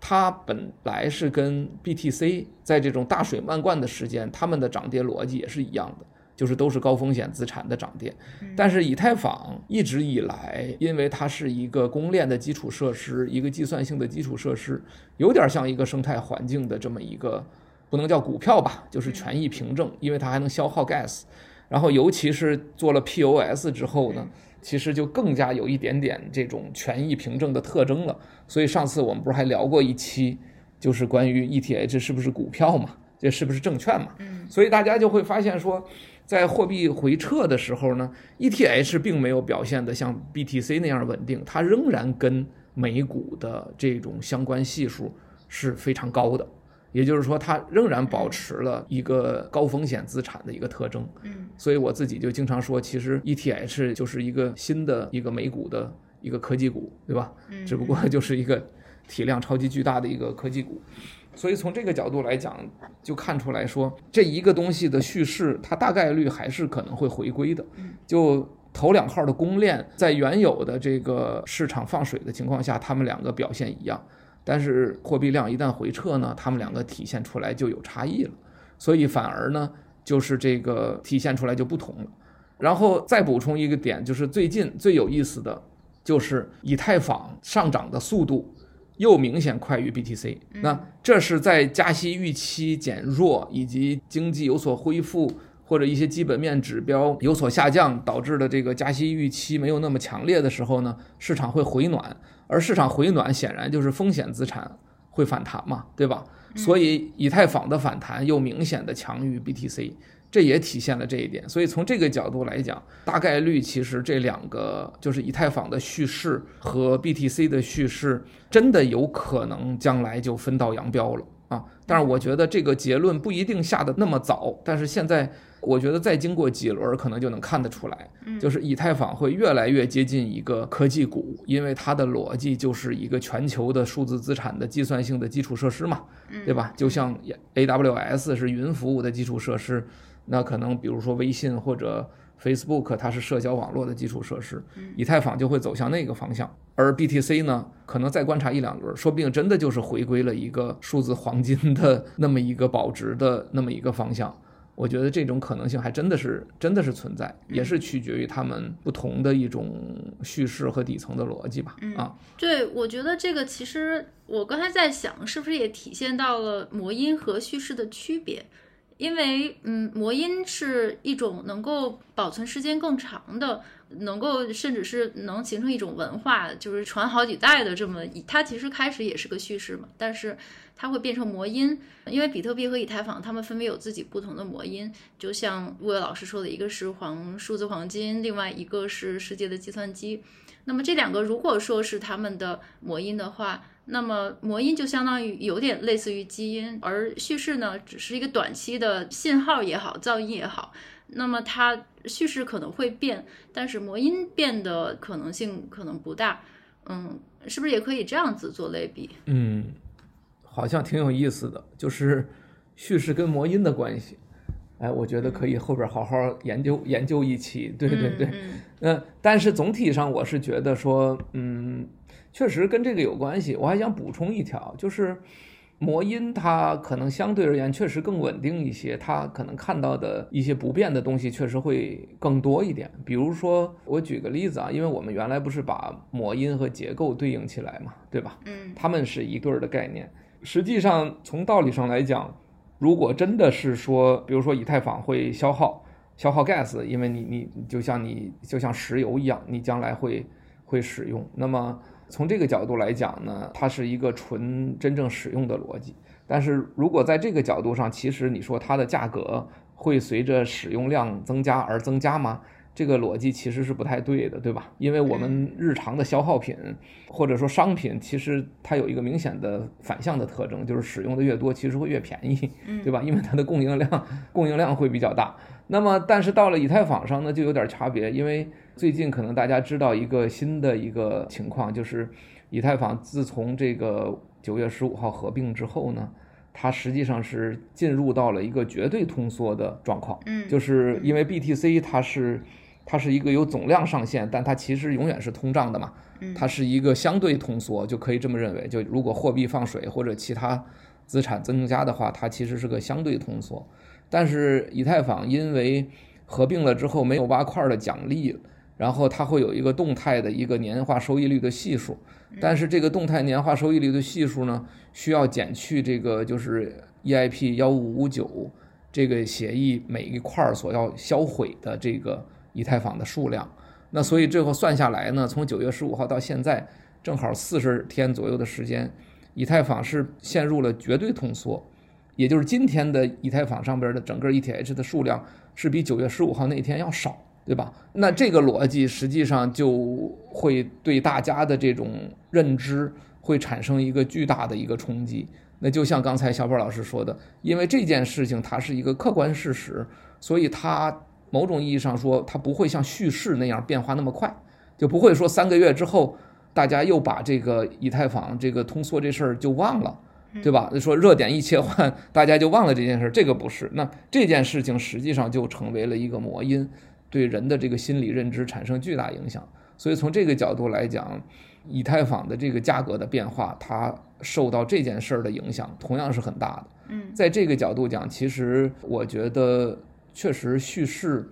它本来是跟 BTC 在这种大水漫灌的时间，它们的涨跌逻辑也是一样的，就是都是高风险资产的涨跌。但是以太坊一直以来，因为它是一个公链的基础设施，一个计算性的基础设施，有点像一个生态环境的这么一个，不能叫股票吧，就是权益凭证，因为它还能消耗 gas。然后，尤其是做了 POS 之后呢，其实就更加有一点点这种权益凭证的特征了。所以上次我们不是还聊过一期，就是关于 ETH 是不是股票嘛，这是不是证券嘛？嗯。所以大家就会发现说，在货币回撤的时候呢，ETH 并没有表现得像 BTC 那样稳定，它仍然跟美股的这种相关系数是非常高的。也就是说，它仍然保持了一个高风险资产的一个特征。嗯，所以我自己就经常说，其实 ETH 就是一个新的一个美股的一个科技股，对吧？嗯，只不过就是一个体量超级巨大的一个科技股。所以从这个角度来讲，就看出来说，这一个东西的叙事，它大概率还是可能会回归的。就头两号的公链，在原有的这个市场放水的情况下，他们两个表现一样。但是货币量一旦回撤呢，它们两个体现出来就有差异了，所以反而呢，就是这个体现出来就不同了。然后再补充一个点，就是最近最有意思的，就是以太坊上涨的速度又明显快于 BTC。那这是在加息预期减弱以及经济有所恢复，或者一些基本面指标有所下降导致的这个加息预期没有那么强烈的时候呢，市场会回暖。而市场回暖显然就是风险资产会反弹嘛，对吧？所以以太坊的反弹又明显的强于 BTC，这也体现了这一点。所以从这个角度来讲，大概率其实这两个就是以太坊的叙事和 BTC 的叙事，真的有可能将来就分道扬镳了啊！但是我觉得这个结论不一定下得那么早，但是现在。我觉得再经过几轮，可能就能看得出来，就是以太坊会越来越接近一个科技股，因为它的逻辑就是一个全球的数字资产的计算性的基础设施嘛，对吧？就像 AWS 是云服务的基础设施，那可能比如说微信或者 Facebook，它是社交网络的基础设施，以太坊就会走向那个方向。而 BTC 呢，可能再观察一两轮，说不定真的就是回归了一个数字黄金的那么一个保值的那么一个方向。我觉得这种可能性还真的是真的是存在，也是取决于他们不同的一种叙事和底层的逻辑吧。啊，对，我觉得这个其实我刚才在想，是不是也体现到了魔音和叙事的区别？因为，嗯，魔音是一种能够保存时间更长的，能够甚至是能形成一种文化，就是传好几代的这么一，它其实开始也是个叙事嘛，但是。它会变成魔音，因为比特币和以太坊，它们分别有自己不同的魔音。就像魏老师说的，一个是黄数字黄金，另外一个是世界的计算机。那么这两个如果说是他们的魔音的话，那么魔音就相当于有点类似于基因，而叙事呢，只是一个短期的信号也好，噪音也好。那么它叙事可能会变，但是魔音变的可能性可能不大。嗯，是不是也可以这样子做类比？嗯。好像挺有意思的，就是叙事跟魔音的关系，哎，我觉得可以后边好好研究研究一期。对对对，嗯，但是总体上我是觉得说，嗯，确实跟这个有关系。我还想补充一条，就是魔音它可能相对而言确实更稳定一些，它可能看到的一些不变的东西确实会更多一点。比如说，我举个例子啊，因为我们原来不是把魔音和结构对应起来嘛，对吧？嗯，它们是一对儿的概念。实际上，从道理上来讲，如果真的是说，比如说以太坊会消耗消耗 gas，因为你你就像你就像石油一样，你将来会会使用。那么从这个角度来讲呢，它是一个纯真正使用的逻辑。但是如果在这个角度上，其实你说它的价格会随着使用量增加而增加吗？这个逻辑其实是不太对的，对吧？因为我们日常的消耗品或者说商品，其实它有一个明显的反向的特征，就是使用的越多，其实会越便宜，对吧？因为它的供应量供应量会比较大。那么，但是到了以太坊上呢，就有点差别，因为最近可能大家知道一个新的一个情况，就是以太坊自从这个九月十五号合并之后呢。它实际上是进入到了一个绝对通缩的状况，嗯，就是因为 BTC 它是它是一个有总量上限，但它其实永远是通胀的嘛，嗯它是一个相对通缩，就可以这么认为。就如果货币放水或者其他资产增加的话，它其实是个相对通缩。但是以太坊因为合并了之后没有挖块的奖励，然后它会有一个动态的一个年化收益率的系数。但是这个动态年化收益率的系数呢，需要减去这个就是 EIP 幺五五九这个协议每一块所要销毁的这个以太坊的数量。那所以最后算下来呢，从九月十五号到现在，正好四十天左右的时间，以太坊是陷入了绝对通缩，也就是今天的以太坊上边的整个 ETH 的数量是比九月十五号那天要少。对吧？那这个逻辑实际上就会对大家的这种认知会产生一个巨大的一个冲击。那就像刚才小宝老师说的，因为这件事情它是一个客观事实，所以它某种意义上说，它不会像叙事那样变化那么快，就不会说三个月之后大家又把这个以太坊这个通缩这事儿就忘了，对吧？说热点一切换，大家就忘了这件事儿，这个不是。那这件事情实际上就成为了一个魔音。对人的这个心理认知产生巨大影响，所以从这个角度来讲，以太坊的这个价格的变化，它受到这件事儿的影响同样是很大的。嗯，在这个角度讲，其实我觉得确实叙事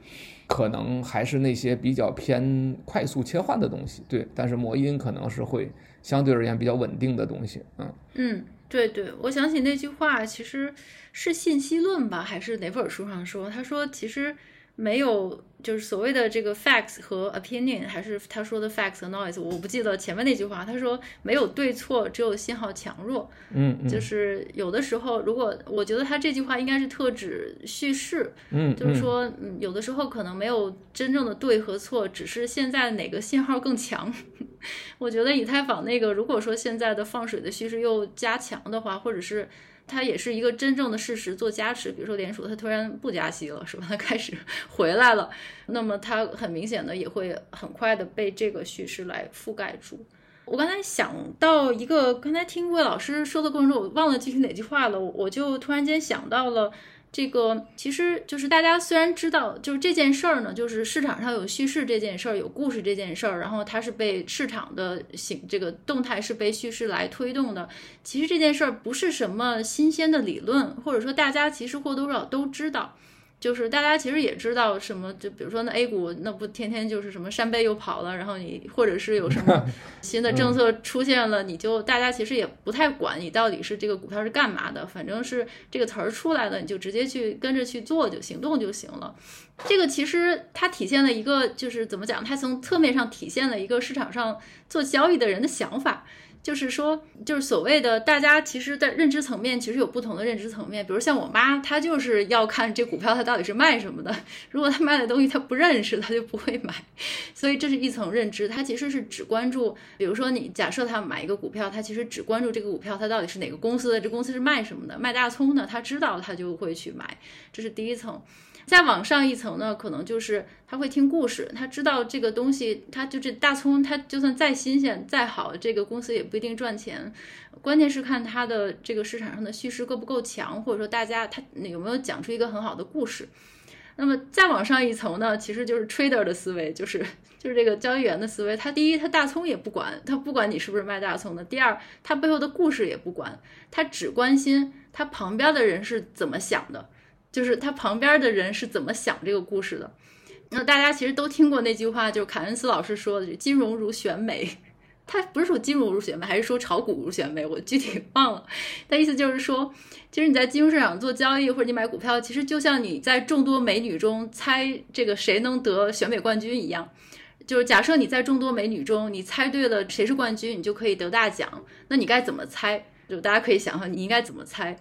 可能还是那些比较偏快速切换的东西，对，但是魔音可能是会相对而言比较稳定的东西。嗯嗯，对对，我想起那句话，其实是信息论吧，还是哪本书上说？他说其实。没有，就是所谓的这个 facts 和 opinion，还是他说的 facts 和 noise，我不记得前面那句话。他说没有对错，只有信号强弱。嗯，嗯，就是有的时候，如果我觉得他这句话应该是特指叙事。嗯，就是说，嗯，有的时候可能没有真正的对和错，只是现在哪个信号更强。我觉得以太坊那个，如果说现在的放水的叙事又加强的话，或者是。它也是一个真正的事实做加持，比如说联储它突然不加息了，是吧？它 开始回来了，那么它很明显的也会很快的被这个叙事来覆盖住。我刚才想到一个，刚才听魏老师说的过程中，我忘了具体哪句话了，我就突然间想到了。这个其实就是大家虽然知道，就是这件事儿呢，就是市场上有叙事这件事儿，有故事这件事儿，然后它是被市场的形这个动态是被叙事来推动的。其实这件事儿不是什么新鲜的理论，或者说大家其实或多或少都知道。就是大家其实也知道什么，就比如说那 A 股，那不天天就是什么山贝又跑了，然后你或者是有什么 新的政策出现了，你就大家其实也不太管你到底是这个股票是干嘛的，反正是这个词儿出来了，你就直接去跟着去做就行动就行了。这个其实它体现了一个就是怎么讲，它从侧面上体现了一个市场上做交易的人的想法。就是说，就是所谓的大家其实，在认知层面其实有不同的认知层面。比如像我妈，她就是要看这股票它到底是卖什么的。如果她卖的东西她不认识，她就不会买。所以这是一层认知，她其实是只关注。比如说你假设她买一个股票，她其实只关注这个股票它到底是哪个公司的，这公司是卖什么的，卖大葱的，她知道她就会去买。这是第一层。再往上一层呢，可能就是他会听故事，他知道这个东西，他就这大葱，他就算再新鲜再好，这个公司也不一定赚钱。关键是看他的这个市场上的叙事够不够强，或者说大家他有没有讲出一个很好的故事。那么再往上一层呢，其实就是 trader 的思维，就是就是这个交易员的思维。他第一，他大葱也不管，他不管你是不是卖大葱的；第二，他背后的故事也不管，他只关心他旁边的人是怎么想的。就是他旁边的人是怎么想这个故事的？那大家其实都听过那句话，就是凯恩斯老师说的“金融如选美”，他不是说金融如选美，还是说炒股如选美？我具体忘了。他意思就是说，其实你在金融市场做交易或者你买股票，其实就像你在众多美女中猜这个谁能得选美冠军一样。就是假设你在众多美女中你猜对了谁是冠军，你就可以得大奖。那你该怎么猜？就大家可以想想，你应该怎么猜？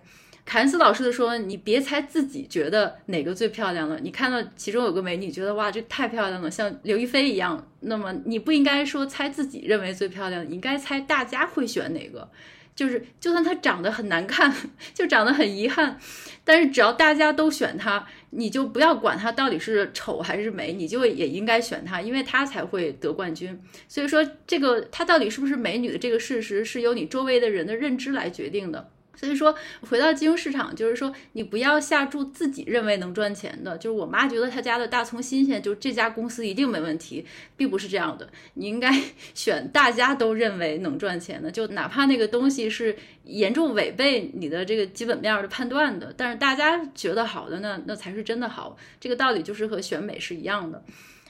凯恩斯老师的说，你别猜自己觉得哪个最漂亮了，你看到其中有个美女，觉得哇，这太漂亮了，像刘亦菲一样，那么你不应该说猜自己认为最漂亮，你应该猜大家会选哪个。就是，就算她长得很难看，就长得很遗憾，但是只要大家都选她，你就不要管她到底是丑还是美，你就也应该选她，因为她才会得冠军。所以说，这个她到底是不是美女的这个事实，是由你周围的人的认知来决定的。所以说，回到金融市场，就是说，你不要下注自己认为能赚钱的。就是我妈觉得她家的大葱新鲜，就这家公司一定没问题，并不是这样的。你应该 选大家都认为能赚钱的，就哪怕那个东西是严重违背你的这个基本面的判断的，但是大家觉得好的呢，那才是真的好。这个道理就是和选美是一样的。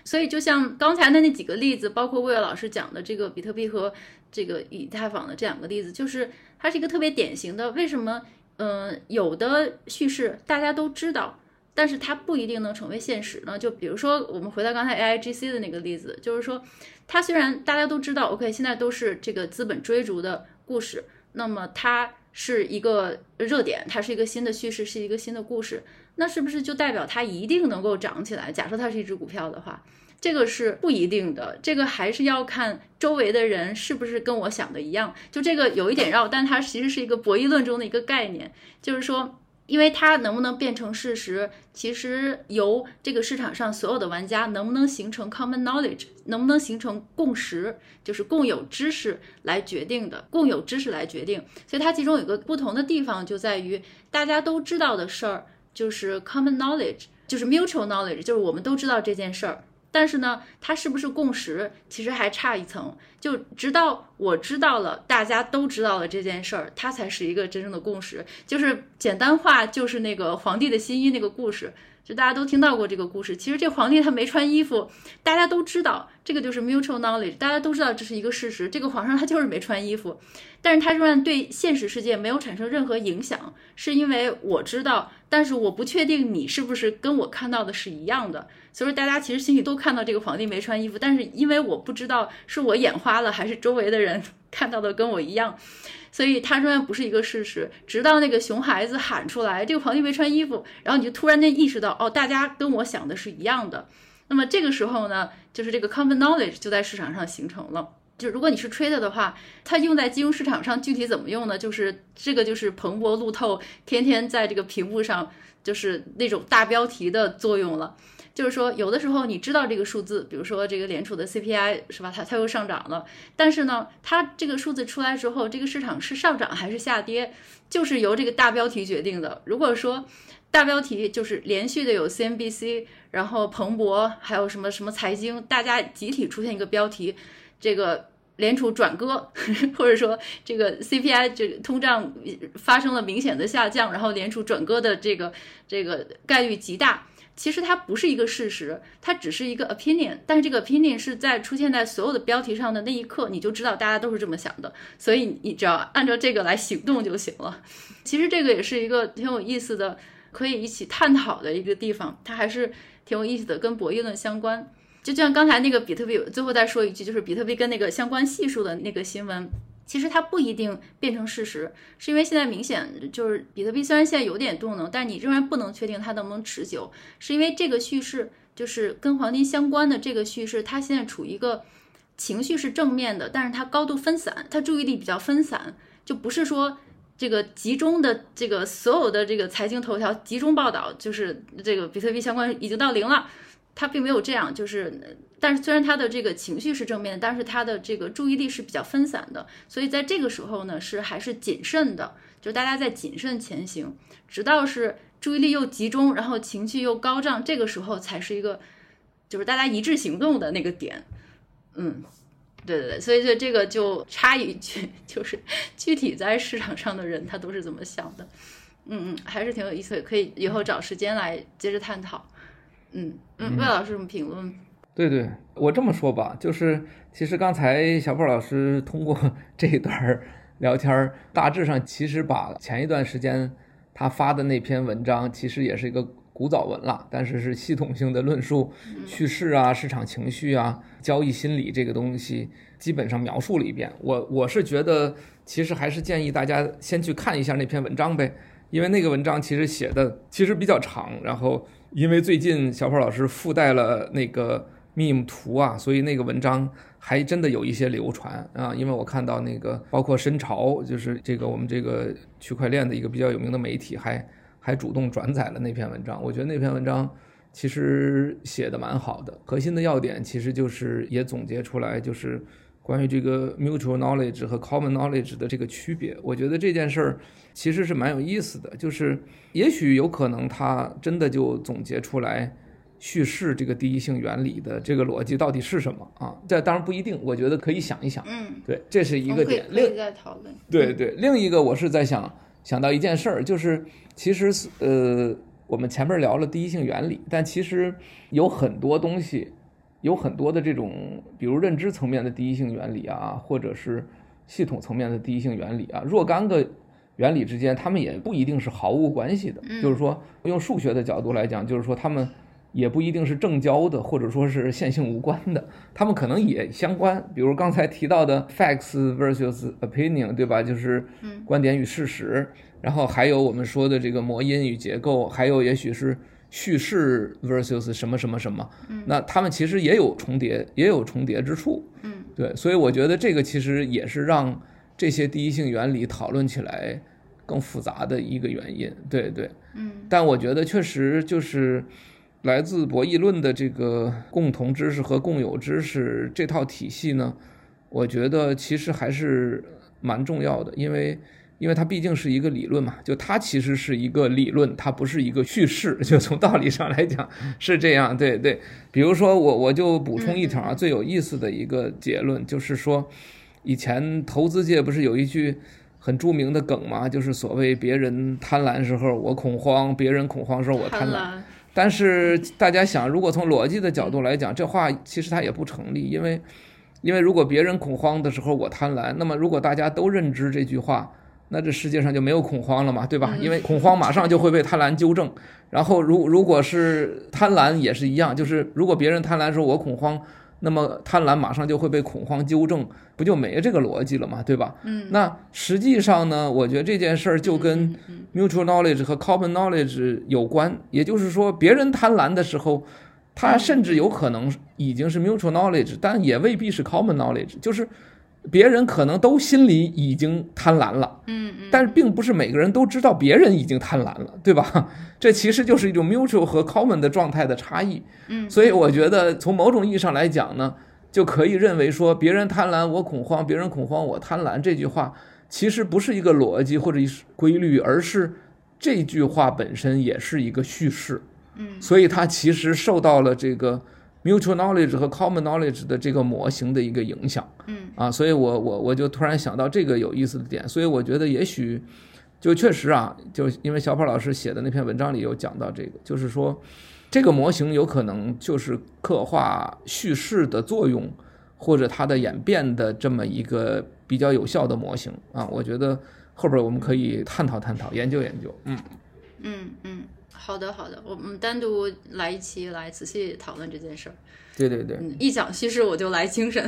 所以，就像刚才的那几个例子，包括魏老师讲的这个比特币和这个以太坊的这两个例子，就是它是一个特别典型的。为什么？嗯、呃，有的叙事大家都知道，但是它不一定能成为现实呢？就比如说，我们回到刚才 AIGC 的那个例子，就是说，它虽然大家都知道，OK，现在都是这个资本追逐的故事，那么它是一个热点，它是一个新的叙事，是一个新的故事。那是不是就代表它一定能够涨起来？假设它是一只股票的话，这个是不一定的。这个还是要看周围的人是不是跟我想的一样。就这个有一点绕，但它其实是一个博弈论中的一个概念，就是说，因为它能不能变成事实，其实由这个市场上所有的玩家能不能形成 common knowledge，能不能形成共识，就是共有知识来决定的。共有知识来决定，所以它其中有个不同的地方就在于大家都知道的事儿。就是 common knowledge，就是 mutual knowledge，就是我们都知道这件事儿，但是呢，它是不是共识，其实还差一层。就直到我知道了，大家都知道了这件事儿，它才是一个真正的共识。就是简单化，就是那个皇帝的新衣那个故事。就大家都听到过这个故事，其实这皇帝他没穿衣服，大家都知道，这个就是 mutual knowledge，大家都知道这是一个事实。这个皇上他就是没穿衣服，但是他仍然对现实世界没有产生任何影响，是因为我知道，但是我不确定你是不是跟我看到的是一样的。所以说大家其实心里都看到这个皇帝没穿衣服，但是因为我不知道是我眼花了还是周围的人 看到的跟我一样。所以它仍然不是一个事实，直到那个熊孩子喊出来，这个皇帝没穿衣服，然后你就突然间意识到，哦，大家跟我想的是一样的。那么这个时候呢，就是这个 common knowledge 就在市场上形成了。就如果你是 trader 的话，它用在金融市场上具体怎么用呢？就是这个就是彭博路透天天在这个屏幕上就是那种大标题的作用了。就是说，有的时候你知道这个数字，比如说这个联储的 CPI 是吧？它它又上涨了，但是呢，它这个数字出来之后，这个市场是上涨还是下跌，就是由这个大标题决定的。如果说大标题就是连续的有 CNBC，然后彭博，还有什么什么财经，大家集体出现一个标题，这个联储转鸽，或者说这个 CPI 这个通胀发生了明显的下降，然后联储转鸽的这个这个概率极大。其实它不是一个事实，它只是一个 opinion，但是这个 opinion 是在出现在所有的标题上的那一刻，你就知道大家都是这么想的，所以你只要按照这个来行动就行了。其实这个也是一个挺有意思的，可以一起探讨的一个地方，它还是挺有意思的，跟博弈论相关。就像刚才那个比特币，最后再说一句，就是比特币跟那个相关系数的那个新闻。其实它不一定变成事实，是因为现在明显就是比特币虽然现在有点动能，但你仍然不能确定它能不能持久，是因为这个叙事就是跟黄金相关的这个叙事，它现在处于一个情绪是正面的，但是它高度分散，它注意力比较分散，就不是说这个集中的这个所有的这个财经头条集中报道，就是这个比特币相关已经到零了。他并没有这样，就是，但是虽然他的这个情绪是正面的，但是他的这个注意力是比较分散的，所以在这个时候呢，是还是谨慎的，就大家在谨慎前行，直到是注意力又集中，然后情绪又高涨，这个时候才是一个，就是大家一致行动的那个点。嗯，对对对，所以就这个就插一句，就是具体在市场上的人他都是怎么想的。嗯嗯，还是挺有意思的，可以以后找时间来接着探讨。嗯嗯，魏老师什么评论？对对，我这么说吧，就是其实刚才小宝老师通过 这一段聊天，大致上其实把前一段时间他发的那篇文章，其实也是一个古早文了，但是是系统性的论述叙事啊、市场情绪啊、交易心理这个东西，基本上描述了一遍。我我是觉得，其实还是建议大家先去看一下那篇文章呗。因为那个文章其实写的其实比较长，然后因为最近小跑老师附带了那个 meme 图啊，所以那个文章还真的有一些流传啊。因为我看到那个包括深潮，就是这个我们这个区块链的一个比较有名的媒体，还还主动转载了那篇文章。我觉得那篇文章其实写的蛮好的，核心的要点其实就是也总结出来就是。关于这个 mutual knowledge 和 common knowledge 的这个区别，我觉得这件事儿其实是蛮有意思的。就是也许有可能他真的就总结出来叙事这个第一性原理的这个逻辑到底是什么啊？这当然不一定，我觉得可以想一想。嗯，对，这是一个点。另可以再讨论。对对，另一个我是在想想到一件事儿，就是其实呃，我们前面聊了第一性原理，但其实有很多东西。有很多的这种，比如认知层面的第一性原理啊，或者是系统层面的第一性原理啊，若干个原理之间，他们也不一定是毫无关系的。就是说，用数学的角度来讲，就是说他们也不一定是正交的，或者说是线性无关的，他们可能也相关。比如刚才提到的 facts versus opinion，对吧？就是观点与事实。然后还有我们说的这个模因与结构，还有也许是。叙事 versus 什么什么什么，嗯那他们其实也有重叠，也有重叠之处。嗯，对，所以我觉得这个其实也是让这些第一性原理讨论起来更复杂的一个原因。对对，嗯，但我觉得确实就是来自博弈论的这个共同知识和共有知识这套体系呢，我觉得其实还是蛮重要的，因为。因为它毕竟是一个理论嘛，就它其实是一个理论，它不是一个叙事。就从道理上来讲是这样，对对。比如说我我就补充一条啊，最有意思的一个结论就是说，以前投资界不是有一句很著名的梗嘛，就是所谓别人贪婪时候我恐慌，别人恐慌时候我贪婪。但是大家想，如果从逻辑的角度来讲，这话其实它也不成立，因为因为如果别人恐慌的时候我贪婪，那么如果大家都认知这句话。那这世界上就没有恐慌了嘛，对吧？因为恐慌马上就会被贪婪纠正。然后如如果是贪婪也是一样，就是如果别人贪婪说我恐慌，那么贪婪马上就会被恐慌纠正，不就没这个逻辑了嘛，对吧？嗯。那实际上呢，我觉得这件事儿就跟 mutual knowledge 和 common knowledge 有关。也就是说，别人贪婪的时候，他甚至有可能已经是 mutual knowledge，但也未必是 common knowledge，就是。别人可能都心里已经贪婪了，嗯嗯，但是并不是每个人都知道别人已经贪婪了，对吧？这其实就是一种 mutual 和 common 的状态的差异，嗯，所以我觉得从某种意义上来讲呢，就可以认为说，别人贪婪我恐慌，别人恐慌我贪婪这句话其实不是一个逻辑或者一规律，而是这句话本身也是一个叙事，嗯，所以它其实受到了这个。Mutual knowledge 和 common knowledge 的这个模型的一个影响，嗯。啊，所以我我我就突然想到这个有意思的点，所以我觉得也许就确实啊，就因为小跑老师写的那篇文章里有讲到这个，就是说这个模型有可能就是刻画叙事的作用或者它的演变的这么一个比较有效的模型啊，我觉得后边我们可以探讨探讨，研究研究，嗯嗯嗯。好的，好的，我们单独来一期来仔细讨论这件事儿。对对对，嗯、一讲叙事我就来精神。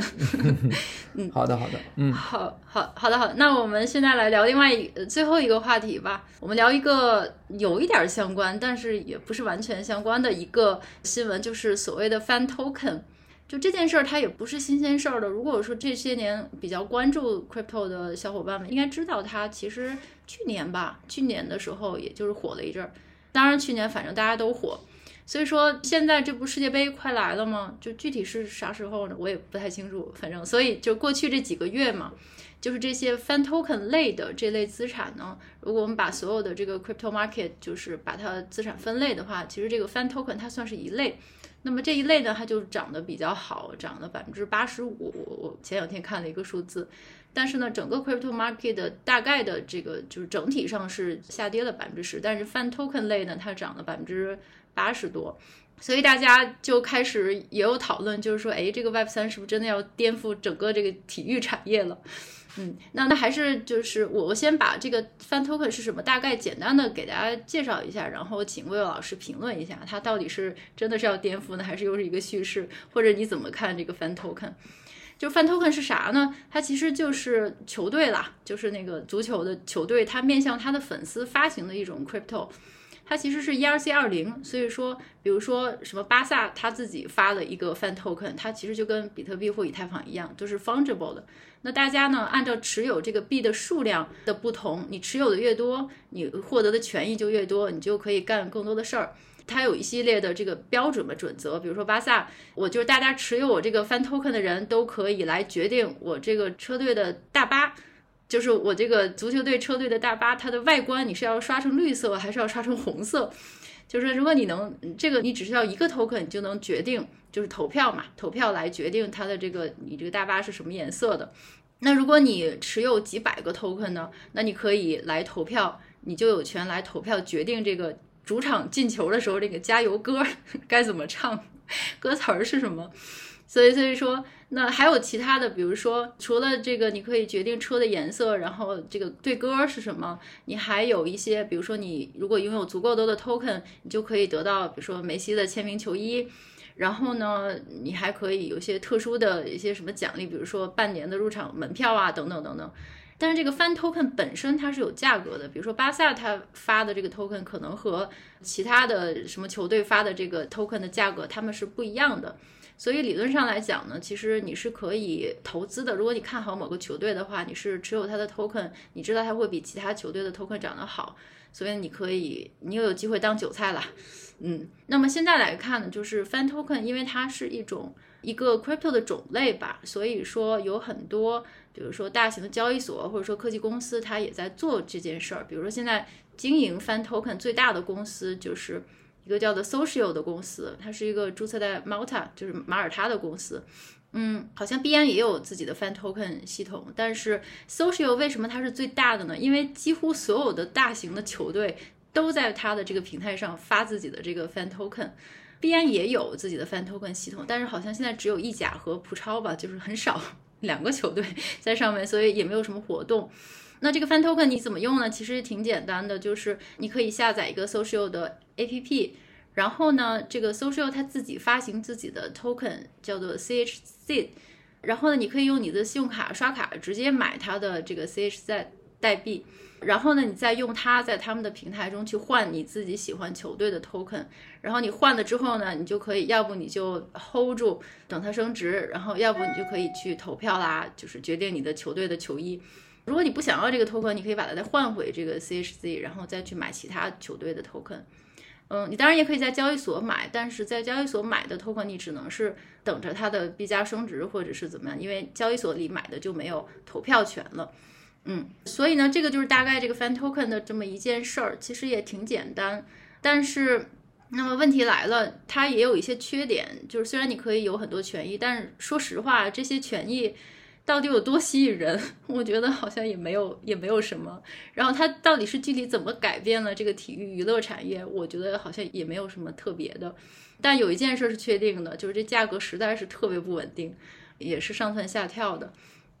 嗯，好的好的，嗯，好好好的好的，那我们现在来聊另外一最后一个话题吧。我们聊一个有一点相关，但是也不是完全相关的一个新闻，就是所谓的 Fan Token。就这件事儿，它也不是新鲜事儿的。如果说这些年比较关注 Crypto 的小伙伴们，应该知道它其实去年吧，去年的时候也就是火了一阵儿。当然，去年反正大家都火，所以说现在这不世界杯快来了吗？就具体是啥时候呢？我也不太清楚。反正，所以就过去这几个月嘛，就是这些 Fan Token 类的这类资产呢，如果我们把所有的这个 Crypto Market 就是把它资产分类的话，其实这个 Fan Token 它算是一类。那么这一类呢，它就涨得比较好，涨了百分之八十五。我前两天看了一个数字。但是呢，整个 crypto market 的大概的这个就是整体上是下跌了百分之十，但是 fan token 类呢，它涨了百分之八十多，所以大家就开始也有讨论，就是说，哎，这个 Web 三是不是真的要颠覆整个这个体育产业了？嗯，那那还是就是我我先把这个 fan token 是什么大概简单的给大家介绍一下，然后请魏老师评论一下，它到底是真的是要颠覆呢，还是又是一个叙事，或者你怎么看这个 fan token？就 fan token 是啥呢？它其实就是球队啦，就是那个足球的球队，它面向它的粉丝发行的一种 crypto。它其实是 ERC 二零，所以说，比如说什么巴萨他自己发了一个 fan token，它其实就跟比特币或以太坊一样，都是 fungible 的。那大家呢，按照持有这个币的数量的不同，你持有的越多，你获得的权益就越多，你就可以干更多的事儿。它有一系列的这个标准的准则，比如说巴萨，我就是大家持有我这个 fan token 的人都可以来决定我这个车队的大巴。就是我这个足球队车队的大巴，它的外观你是要刷成绿色还是要刷成红色？就是如果你能这个，你只需要一个 token，你就能决定，就是投票嘛，投票来决定它的这个你这个大巴是什么颜色的。那如果你持有几百个 token 呢？那你可以来投票，你就有权来投票决定这个主场进球的时候这个加油歌 该怎么唱，歌词儿是什么。所以，所以说，那还有其他的，比如说，除了这个，你可以决定车的颜色，然后这个队歌是什么，你还有一些，比如说，你如果拥有足够多的 token，你就可以得到，比如说梅西的签名球衣，然后呢，你还可以有些特殊的一些什么奖励，比如说半年的入场门票啊，等等等等。但是这个 fan token 本身它是有价格的，比如说巴萨它发的这个 token 可能和其他的什么球队发的这个 token 的价格他们是不一样的。所以理论上来讲呢，其实你是可以投资的。如果你看好某个球队的话，你是持有它的 token，你知道它会比其他球队的 token 涨得好，所以你可以，你又有机会当韭菜了。嗯，那么现在来看呢，就是 fan token，因为它是一种一个 crypto 的种类吧，所以说有很多，比如说大型的交易所或者说科技公司，它也在做这件事儿。比如说现在经营 fan token 最大的公司就是。一个叫做 Social 的公司，它是一个注册在 Malta，就是马耳他的公司。嗯，好像币安也有自己的 Fan Token 系统，但是 Social 为什么它是最大的呢？因为几乎所有的大型的球队都在它的这个平台上发自己的这个 Fan Token。币安也有自己的 Fan Token 系统，但是好像现在只有意甲和葡超吧，就是很少两个球队 在上面，所以也没有什么活动。那这个 Fan Token 你怎么用呢？其实挺简单的，就是你可以下载一个 Social 的 APP，然后呢，这个 Social 它自己发行自己的 Token，叫做 CHZ，然后呢，你可以用你的信用卡刷卡直接买它的这个 CHZ 代币，然后呢，你再用它在他们的平台中去换你自己喜欢球队的 Token，然后你换了之后呢，你就可以要不你就 Hold 住等它升值，然后要不你就可以去投票啦，就是决定你的球队的球衣。如果你不想要这个 token，你可以把它再换回这个 CHZ，然后再去买其他球队的 token。嗯，你当然也可以在交易所买，但是在交易所买的 token，你只能是等着它的币价升值或者是怎么样，因为交易所里买的就没有投票权了。嗯，所以呢，这个就是大概这个 fan token 的这么一件事儿，其实也挺简单。但是，那么问题来了，它也有一些缺点，就是虽然你可以有很多权益，但是说实话，这些权益。到底有多吸引人？我觉得好像也没有，也没有什么。然后它到底是具体怎么改变了这个体育娱乐产业？我觉得好像也没有什么特别的。但有一件事是确定的，就是这价格实在是特别不稳定，也是上蹿下跳的。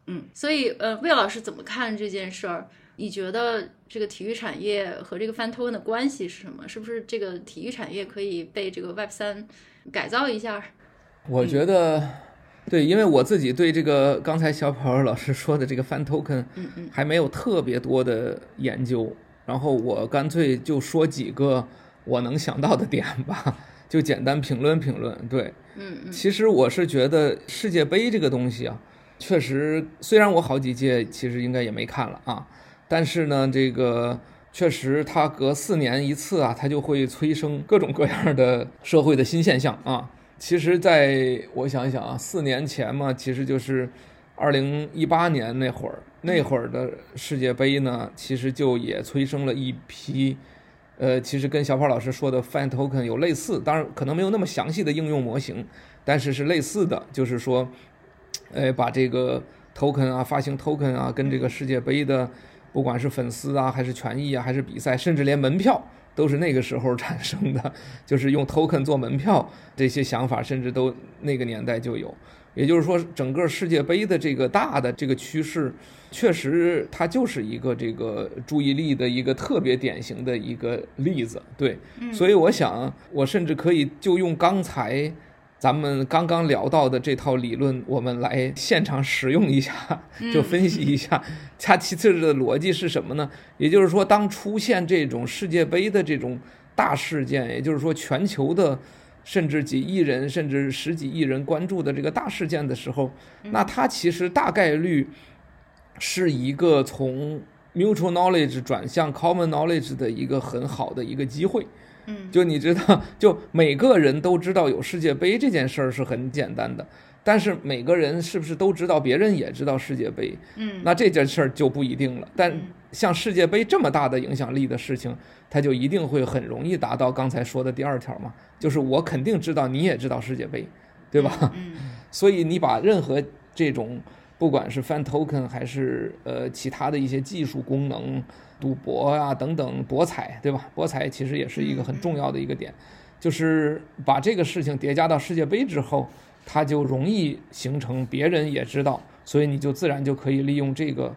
嗯，所以呃，魏老师怎么看这件事儿？你觉得这个体育产业和这个 fan token 的关系是什么？是不是这个体育产业可以被这个 Web 三改造一下？我觉得。嗯对，因为我自己对这个刚才小跑老师说的这个 fan token 还没有特别多的研究，然后我干脆就说几个我能想到的点吧，就简单评论评论。对，嗯，其实我是觉得世界杯这个东西啊，确实虽然我好几届其实应该也没看了啊，但是呢，这个确实它隔四年一次啊，它就会催生各种各样的社会的新现象啊。其实，在我想一想啊，四年前嘛，其实就是二零一八年那会儿，那会儿的世界杯呢，其实就也催生了一批，呃，其实跟小跑老师说的 fan token 有类似，当然可能没有那么详细的应用模型，但是是类似的，就是说，呃，把这个 token 啊，发行 token 啊，跟这个世界杯的，不管是粉丝啊，还是权益啊，还是比赛，甚至连门票。都是那个时候产生的，就是用 token 做门票，这些想法甚至都那个年代就有。也就是说，整个世界杯的这个大的这个趋势，确实它就是一个这个注意力的一个特别典型的一个例子。对，所以我想，我甚至可以就用刚才咱们刚刚聊到的这套理论，我们来现场使用一下，就分析一下它其次的逻辑是什么呢？也就是说，当出现这种世界杯的这种大事件，也就是说全球的甚至几亿人甚至十几亿人关注的这个大事件的时候，那它其实大概率是一个从 mutual knowledge 转向 common knowledge 的一个很好的一个机会。嗯，就你知道，就每个人都知道有世界杯这件事儿是很简单的，但是每个人是不是都知道别人也知道世界杯？嗯，那这件事儿就不一定了。但像世界杯这么大的影响力的事情，它就一定会很容易达到刚才说的第二条嘛，就是我肯定知道你也知道世界杯，对吧？嗯，所以你把任何这种不管是 fan token 还是呃其他的一些技术功能。赌博啊，等等，博彩，对吧？博彩其实也是一个很重要的一个点，就是把这个事情叠加到世界杯之后，它就容易形成别人也知道，所以你就自然就可以利用这个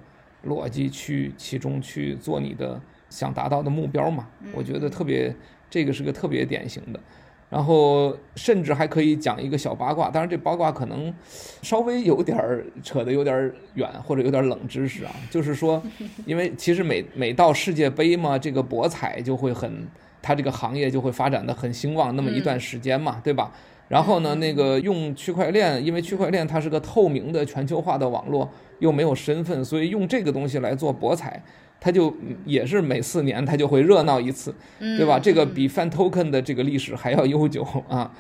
逻辑去其中去做你的想达到的目标嘛。我觉得特别，这个是个特别典型的。然后甚至还可以讲一个小八卦，当然这八卦可能稍微有点儿扯得有点远，或者有点冷知识啊。就是说，因为其实每每到世界杯嘛，这个博彩就会很，它这个行业就会发展的很兴旺那么一段时间嘛，对吧？然后呢，那个用区块链，因为区块链它是个透明的全球化的网络，又没有身份，所以用这个东西来做博彩。它就也是每四年它就会热闹一次，对吧？这个比 Fan Token 的这个历史还要悠久啊。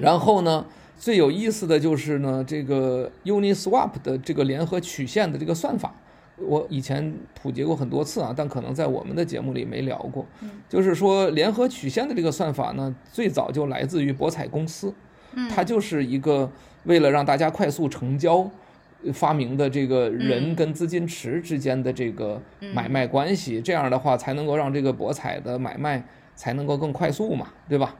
然后呢，最有意思的就是呢，这个 Uniswap 的这个联合曲线的这个算法，我以前普及过很多次啊，但可能在我们的节目里没聊过。就是说，联合曲线的这个算法呢，最早就来自于博彩公司，它就是一个为了让大家快速成交。发明的这个人跟资金池之间的这个买卖关系，这样的话才能够让这个博彩的买卖才能够更快速嘛，对吧？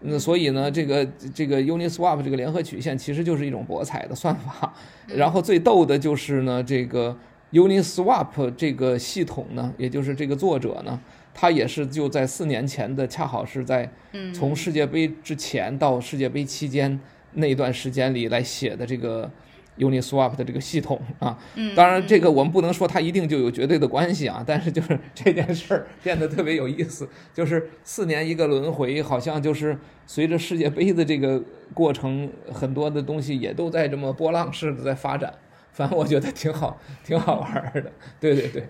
那所以呢，这个这个 Uniswap 这个联合曲线其实就是一种博彩的算法。然后最逗的就是呢，这个 Uniswap 这个系统呢，也就是这个作者呢，他也是就在四年前的，恰好是在从世界杯之前到世界杯期间那段时间里来写的这个。Uniswap 的这个系统啊，当然这个我们不能说它一定就有绝对的关系啊，但是就是 这件事儿变得特别有意思，就是四年一个轮回，好像就是随着世界杯的这个过程，很多的东西也都在这么波浪式的在发展，反正我觉得挺好，挺好玩的。对对对，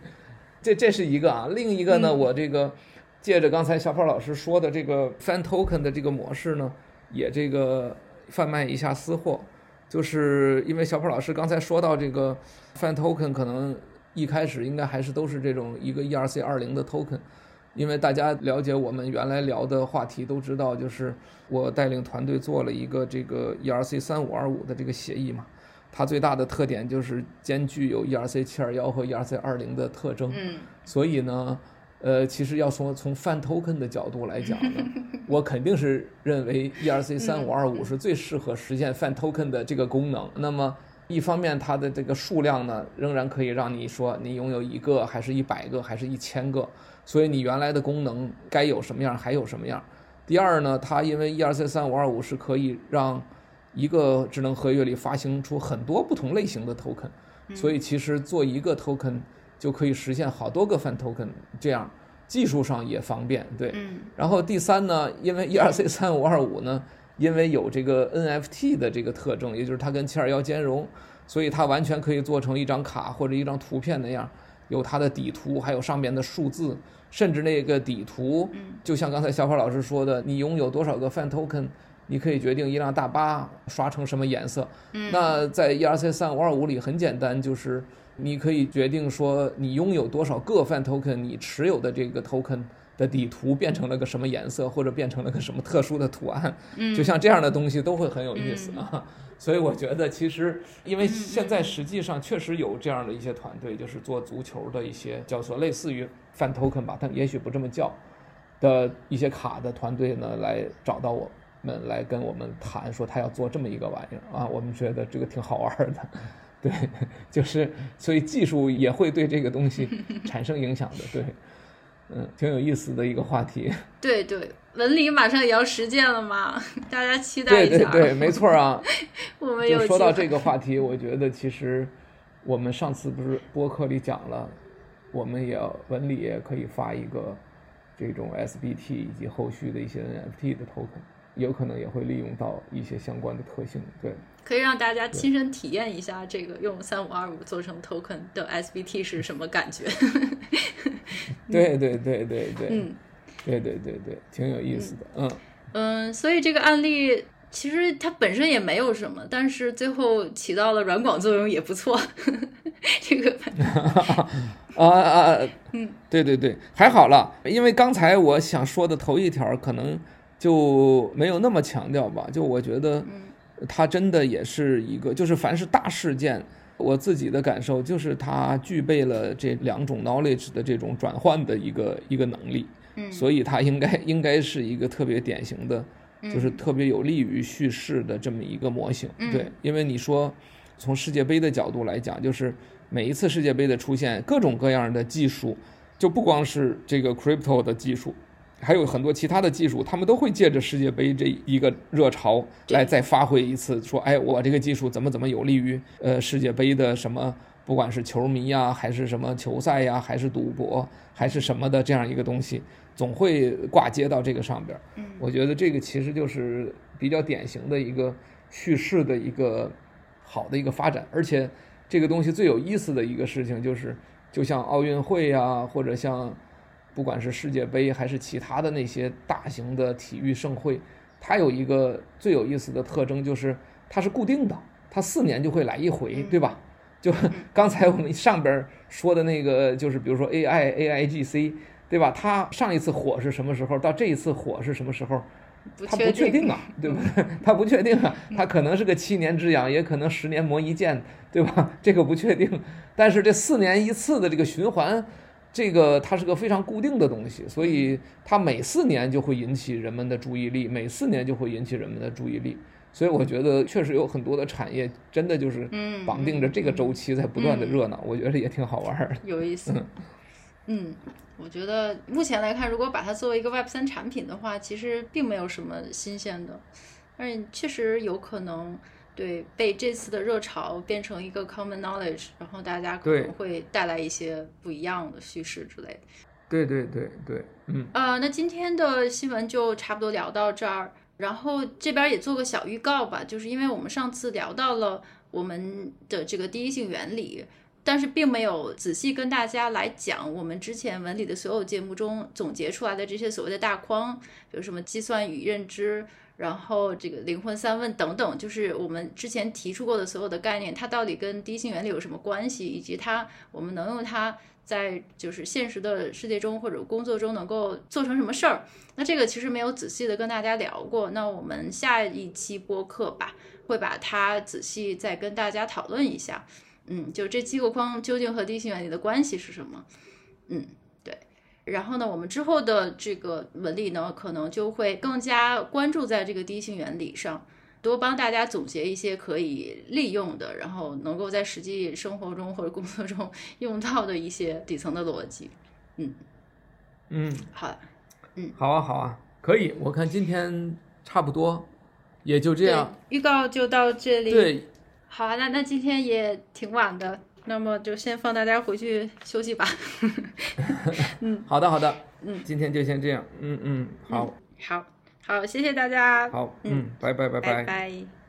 这这是一个啊，另一个呢，我这个借着刚才小胖老师说的这个 Fan Token 的这个模式呢，也这个贩卖一下私货。就是因为小普老师刚才说到这个 Fan Token，可能一开始应该还是都是这种一个 ERC 二零的 Token，因为大家了解我们原来聊的话题都知道，就是我带领团队做了一个这个 ERC 三五二五的这个协议嘛，它最大的特点就是兼具有 ERC 七二幺和 ERC 二零的特征，所以呢。呃，其实要从从 Fan Token 的角度来讲呢，我肯定是认为 ERC 三五二五是最适合实现 Fan Token 的这个功能。那么，一方面它的这个数量呢，仍然可以让你说你拥有一个，还是一百个，还是一千个。所以你原来的功能该有什么样，还有什么样。第二呢，它因为 ERC 三五二五是可以让一个智能合约里发行出很多不同类型的 Token，所以其实做一个 Token。就可以实现好多个 Fan Token，这样技术上也方便，对。然后第三呢，因为 ERC 三五二五呢，因为有这个 NFT 的这个特征，也就是它跟七二幺兼容，所以它完全可以做成一张卡或者一张图片那样，有它的底图，还有上面的数字，甚至那个底图，就像刚才小跑老师说的，你拥有多少个 Fan Token，你可以决定一辆大巴刷成什么颜色。那在 ERC 三五二五里很简单，就是。你可以决定说你拥有多少个 Fan Token，你持有的这个 Token 的底图变成了个什么颜色，或者变成了个什么特殊的图案，就像这样的东西都会很有意思啊。所以我觉得其实，因为现在实际上确实有这样的一些团队，就是做足球的一些叫做类似于 Fan Token 吧，但也许不这么叫的一些卡的团队呢，来找到我们来跟我们谈，说他要做这么一个玩意儿啊，我们觉得这个挺好玩的。对，就是所以技术也会对这个东西产生影响的。对，嗯，挺有意思的一个话题。对对，文理马上也要实践了嘛，大家期待一下。对对对，没错啊。我们有说到这个话题，我觉得其实我们上次不是播客里讲了，我们也要文理也可以发一个这种 SBT 以及后续的一些 NFT 的 token，有可能也会利用到一些相关的特性。对。可以让大家亲身体验一下这个用三五二五做成 token 的 SBT 是什么感觉？对对对对对，嗯，对对对对，挺有意思的，嗯嗯，所以这个案例其实它本身也没有什么，但是最后起到了软广作用也不错。这个 啊啊，嗯，对对对，还好了，因为刚才我想说的头一条可能就没有那么强调吧，就我觉得。它真的也是一个，就是凡是大事件，我自己的感受就是它具备了这两种 knowledge 的这种转换的一个一个能力，嗯，所以它应该应该是一个特别典型的，就是特别有利于叙事的这么一个模型，对，因为你说从世界杯的角度来讲，就是每一次世界杯的出现，各种各样的技术，就不光是这个 crypto 的技术。还有很多其他的技术，他们都会借着世界杯这一个热潮来再发挥一次，说，哎，我这个技术怎么怎么有利于呃世界杯的什么，不管是球迷呀，还是什么球赛呀，还是赌博，还是什么的这样一个东西，总会挂接到这个上边。嗯，我觉得这个其实就是比较典型的一个叙事的一个好的一个发展，而且这个东西最有意思的一个事情就是，就像奥运会呀，或者像。不管是世界杯还是其他的那些大型的体育盛会，它有一个最有意思的特征，就是它是固定的，它四年就会来一回，对吧？就 刚才我们上边说的那个，就是比如说 AI AIGC，对吧？它上一次火是什么时候？到这一次火是什么时候？它不确定啊，对不对？它不确定啊，它可能是个七年之痒，也可能十年磨一剑，对吧？这个不确定。但是这四年一次的这个循环。这个它是个非常固定的东西，所以它每四年就会引起人们的注意力，每四年就会引起人们的注意力。所以我觉得确实有很多的产业真的就是绑定着这个周期在不断的热闹，我觉得也挺好玩儿，有意思。嗯，我觉得目前来看，如果把它作为一个 Web 三产品的话，其实并没有什么新鲜的，但是确实有可能。对，被这次的热潮变成一个 common knowledge，然后大家可能会带来一些不一样的叙事之类的。对对对对，嗯。啊、呃，那今天的新闻就差不多聊到这儿，然后这边也做个小预告吧，就是因为我们上次聊到了我们的这个第一性原理，但是并没有仔细跟大家来讲我们之前文理的所有节目中总结出来的这些所谓的大框，比如什么计算与认知。然后这个灵魂三问等等，就是我们之前提出过的所有的概念，它到底跟第一性原理有什么关系，以及它我们能用它在就是现实的世界中或者工作中能够做成什么事儿？那这个其实没有仔细的跟大家聊过。那我们下一期播客吧，会把它仔细再跟大家讨论一下。嗯，就这七个框究竟和第一性原理的关系是什么？嗯。然后呢，我们之后的这个文理呢，可能就会更加关注在这个第一性原理上，多帮大家总结一些可以利用的，然后能够在实际生活中或者工作中 用到的一些底层的逻辑。嗯嗯，好，嗯，好啊，好啊，可以。我看今天差不多，也就这样。预告就到这里。对，好啊，那那今天也挺晚的。那么就先放大家回去休息吧。嗯，好的好的，嗯，今天就先这样，嗯嗯，好，好，好，谢谢大家。好，嗯，拜拜拜拜。拜拜。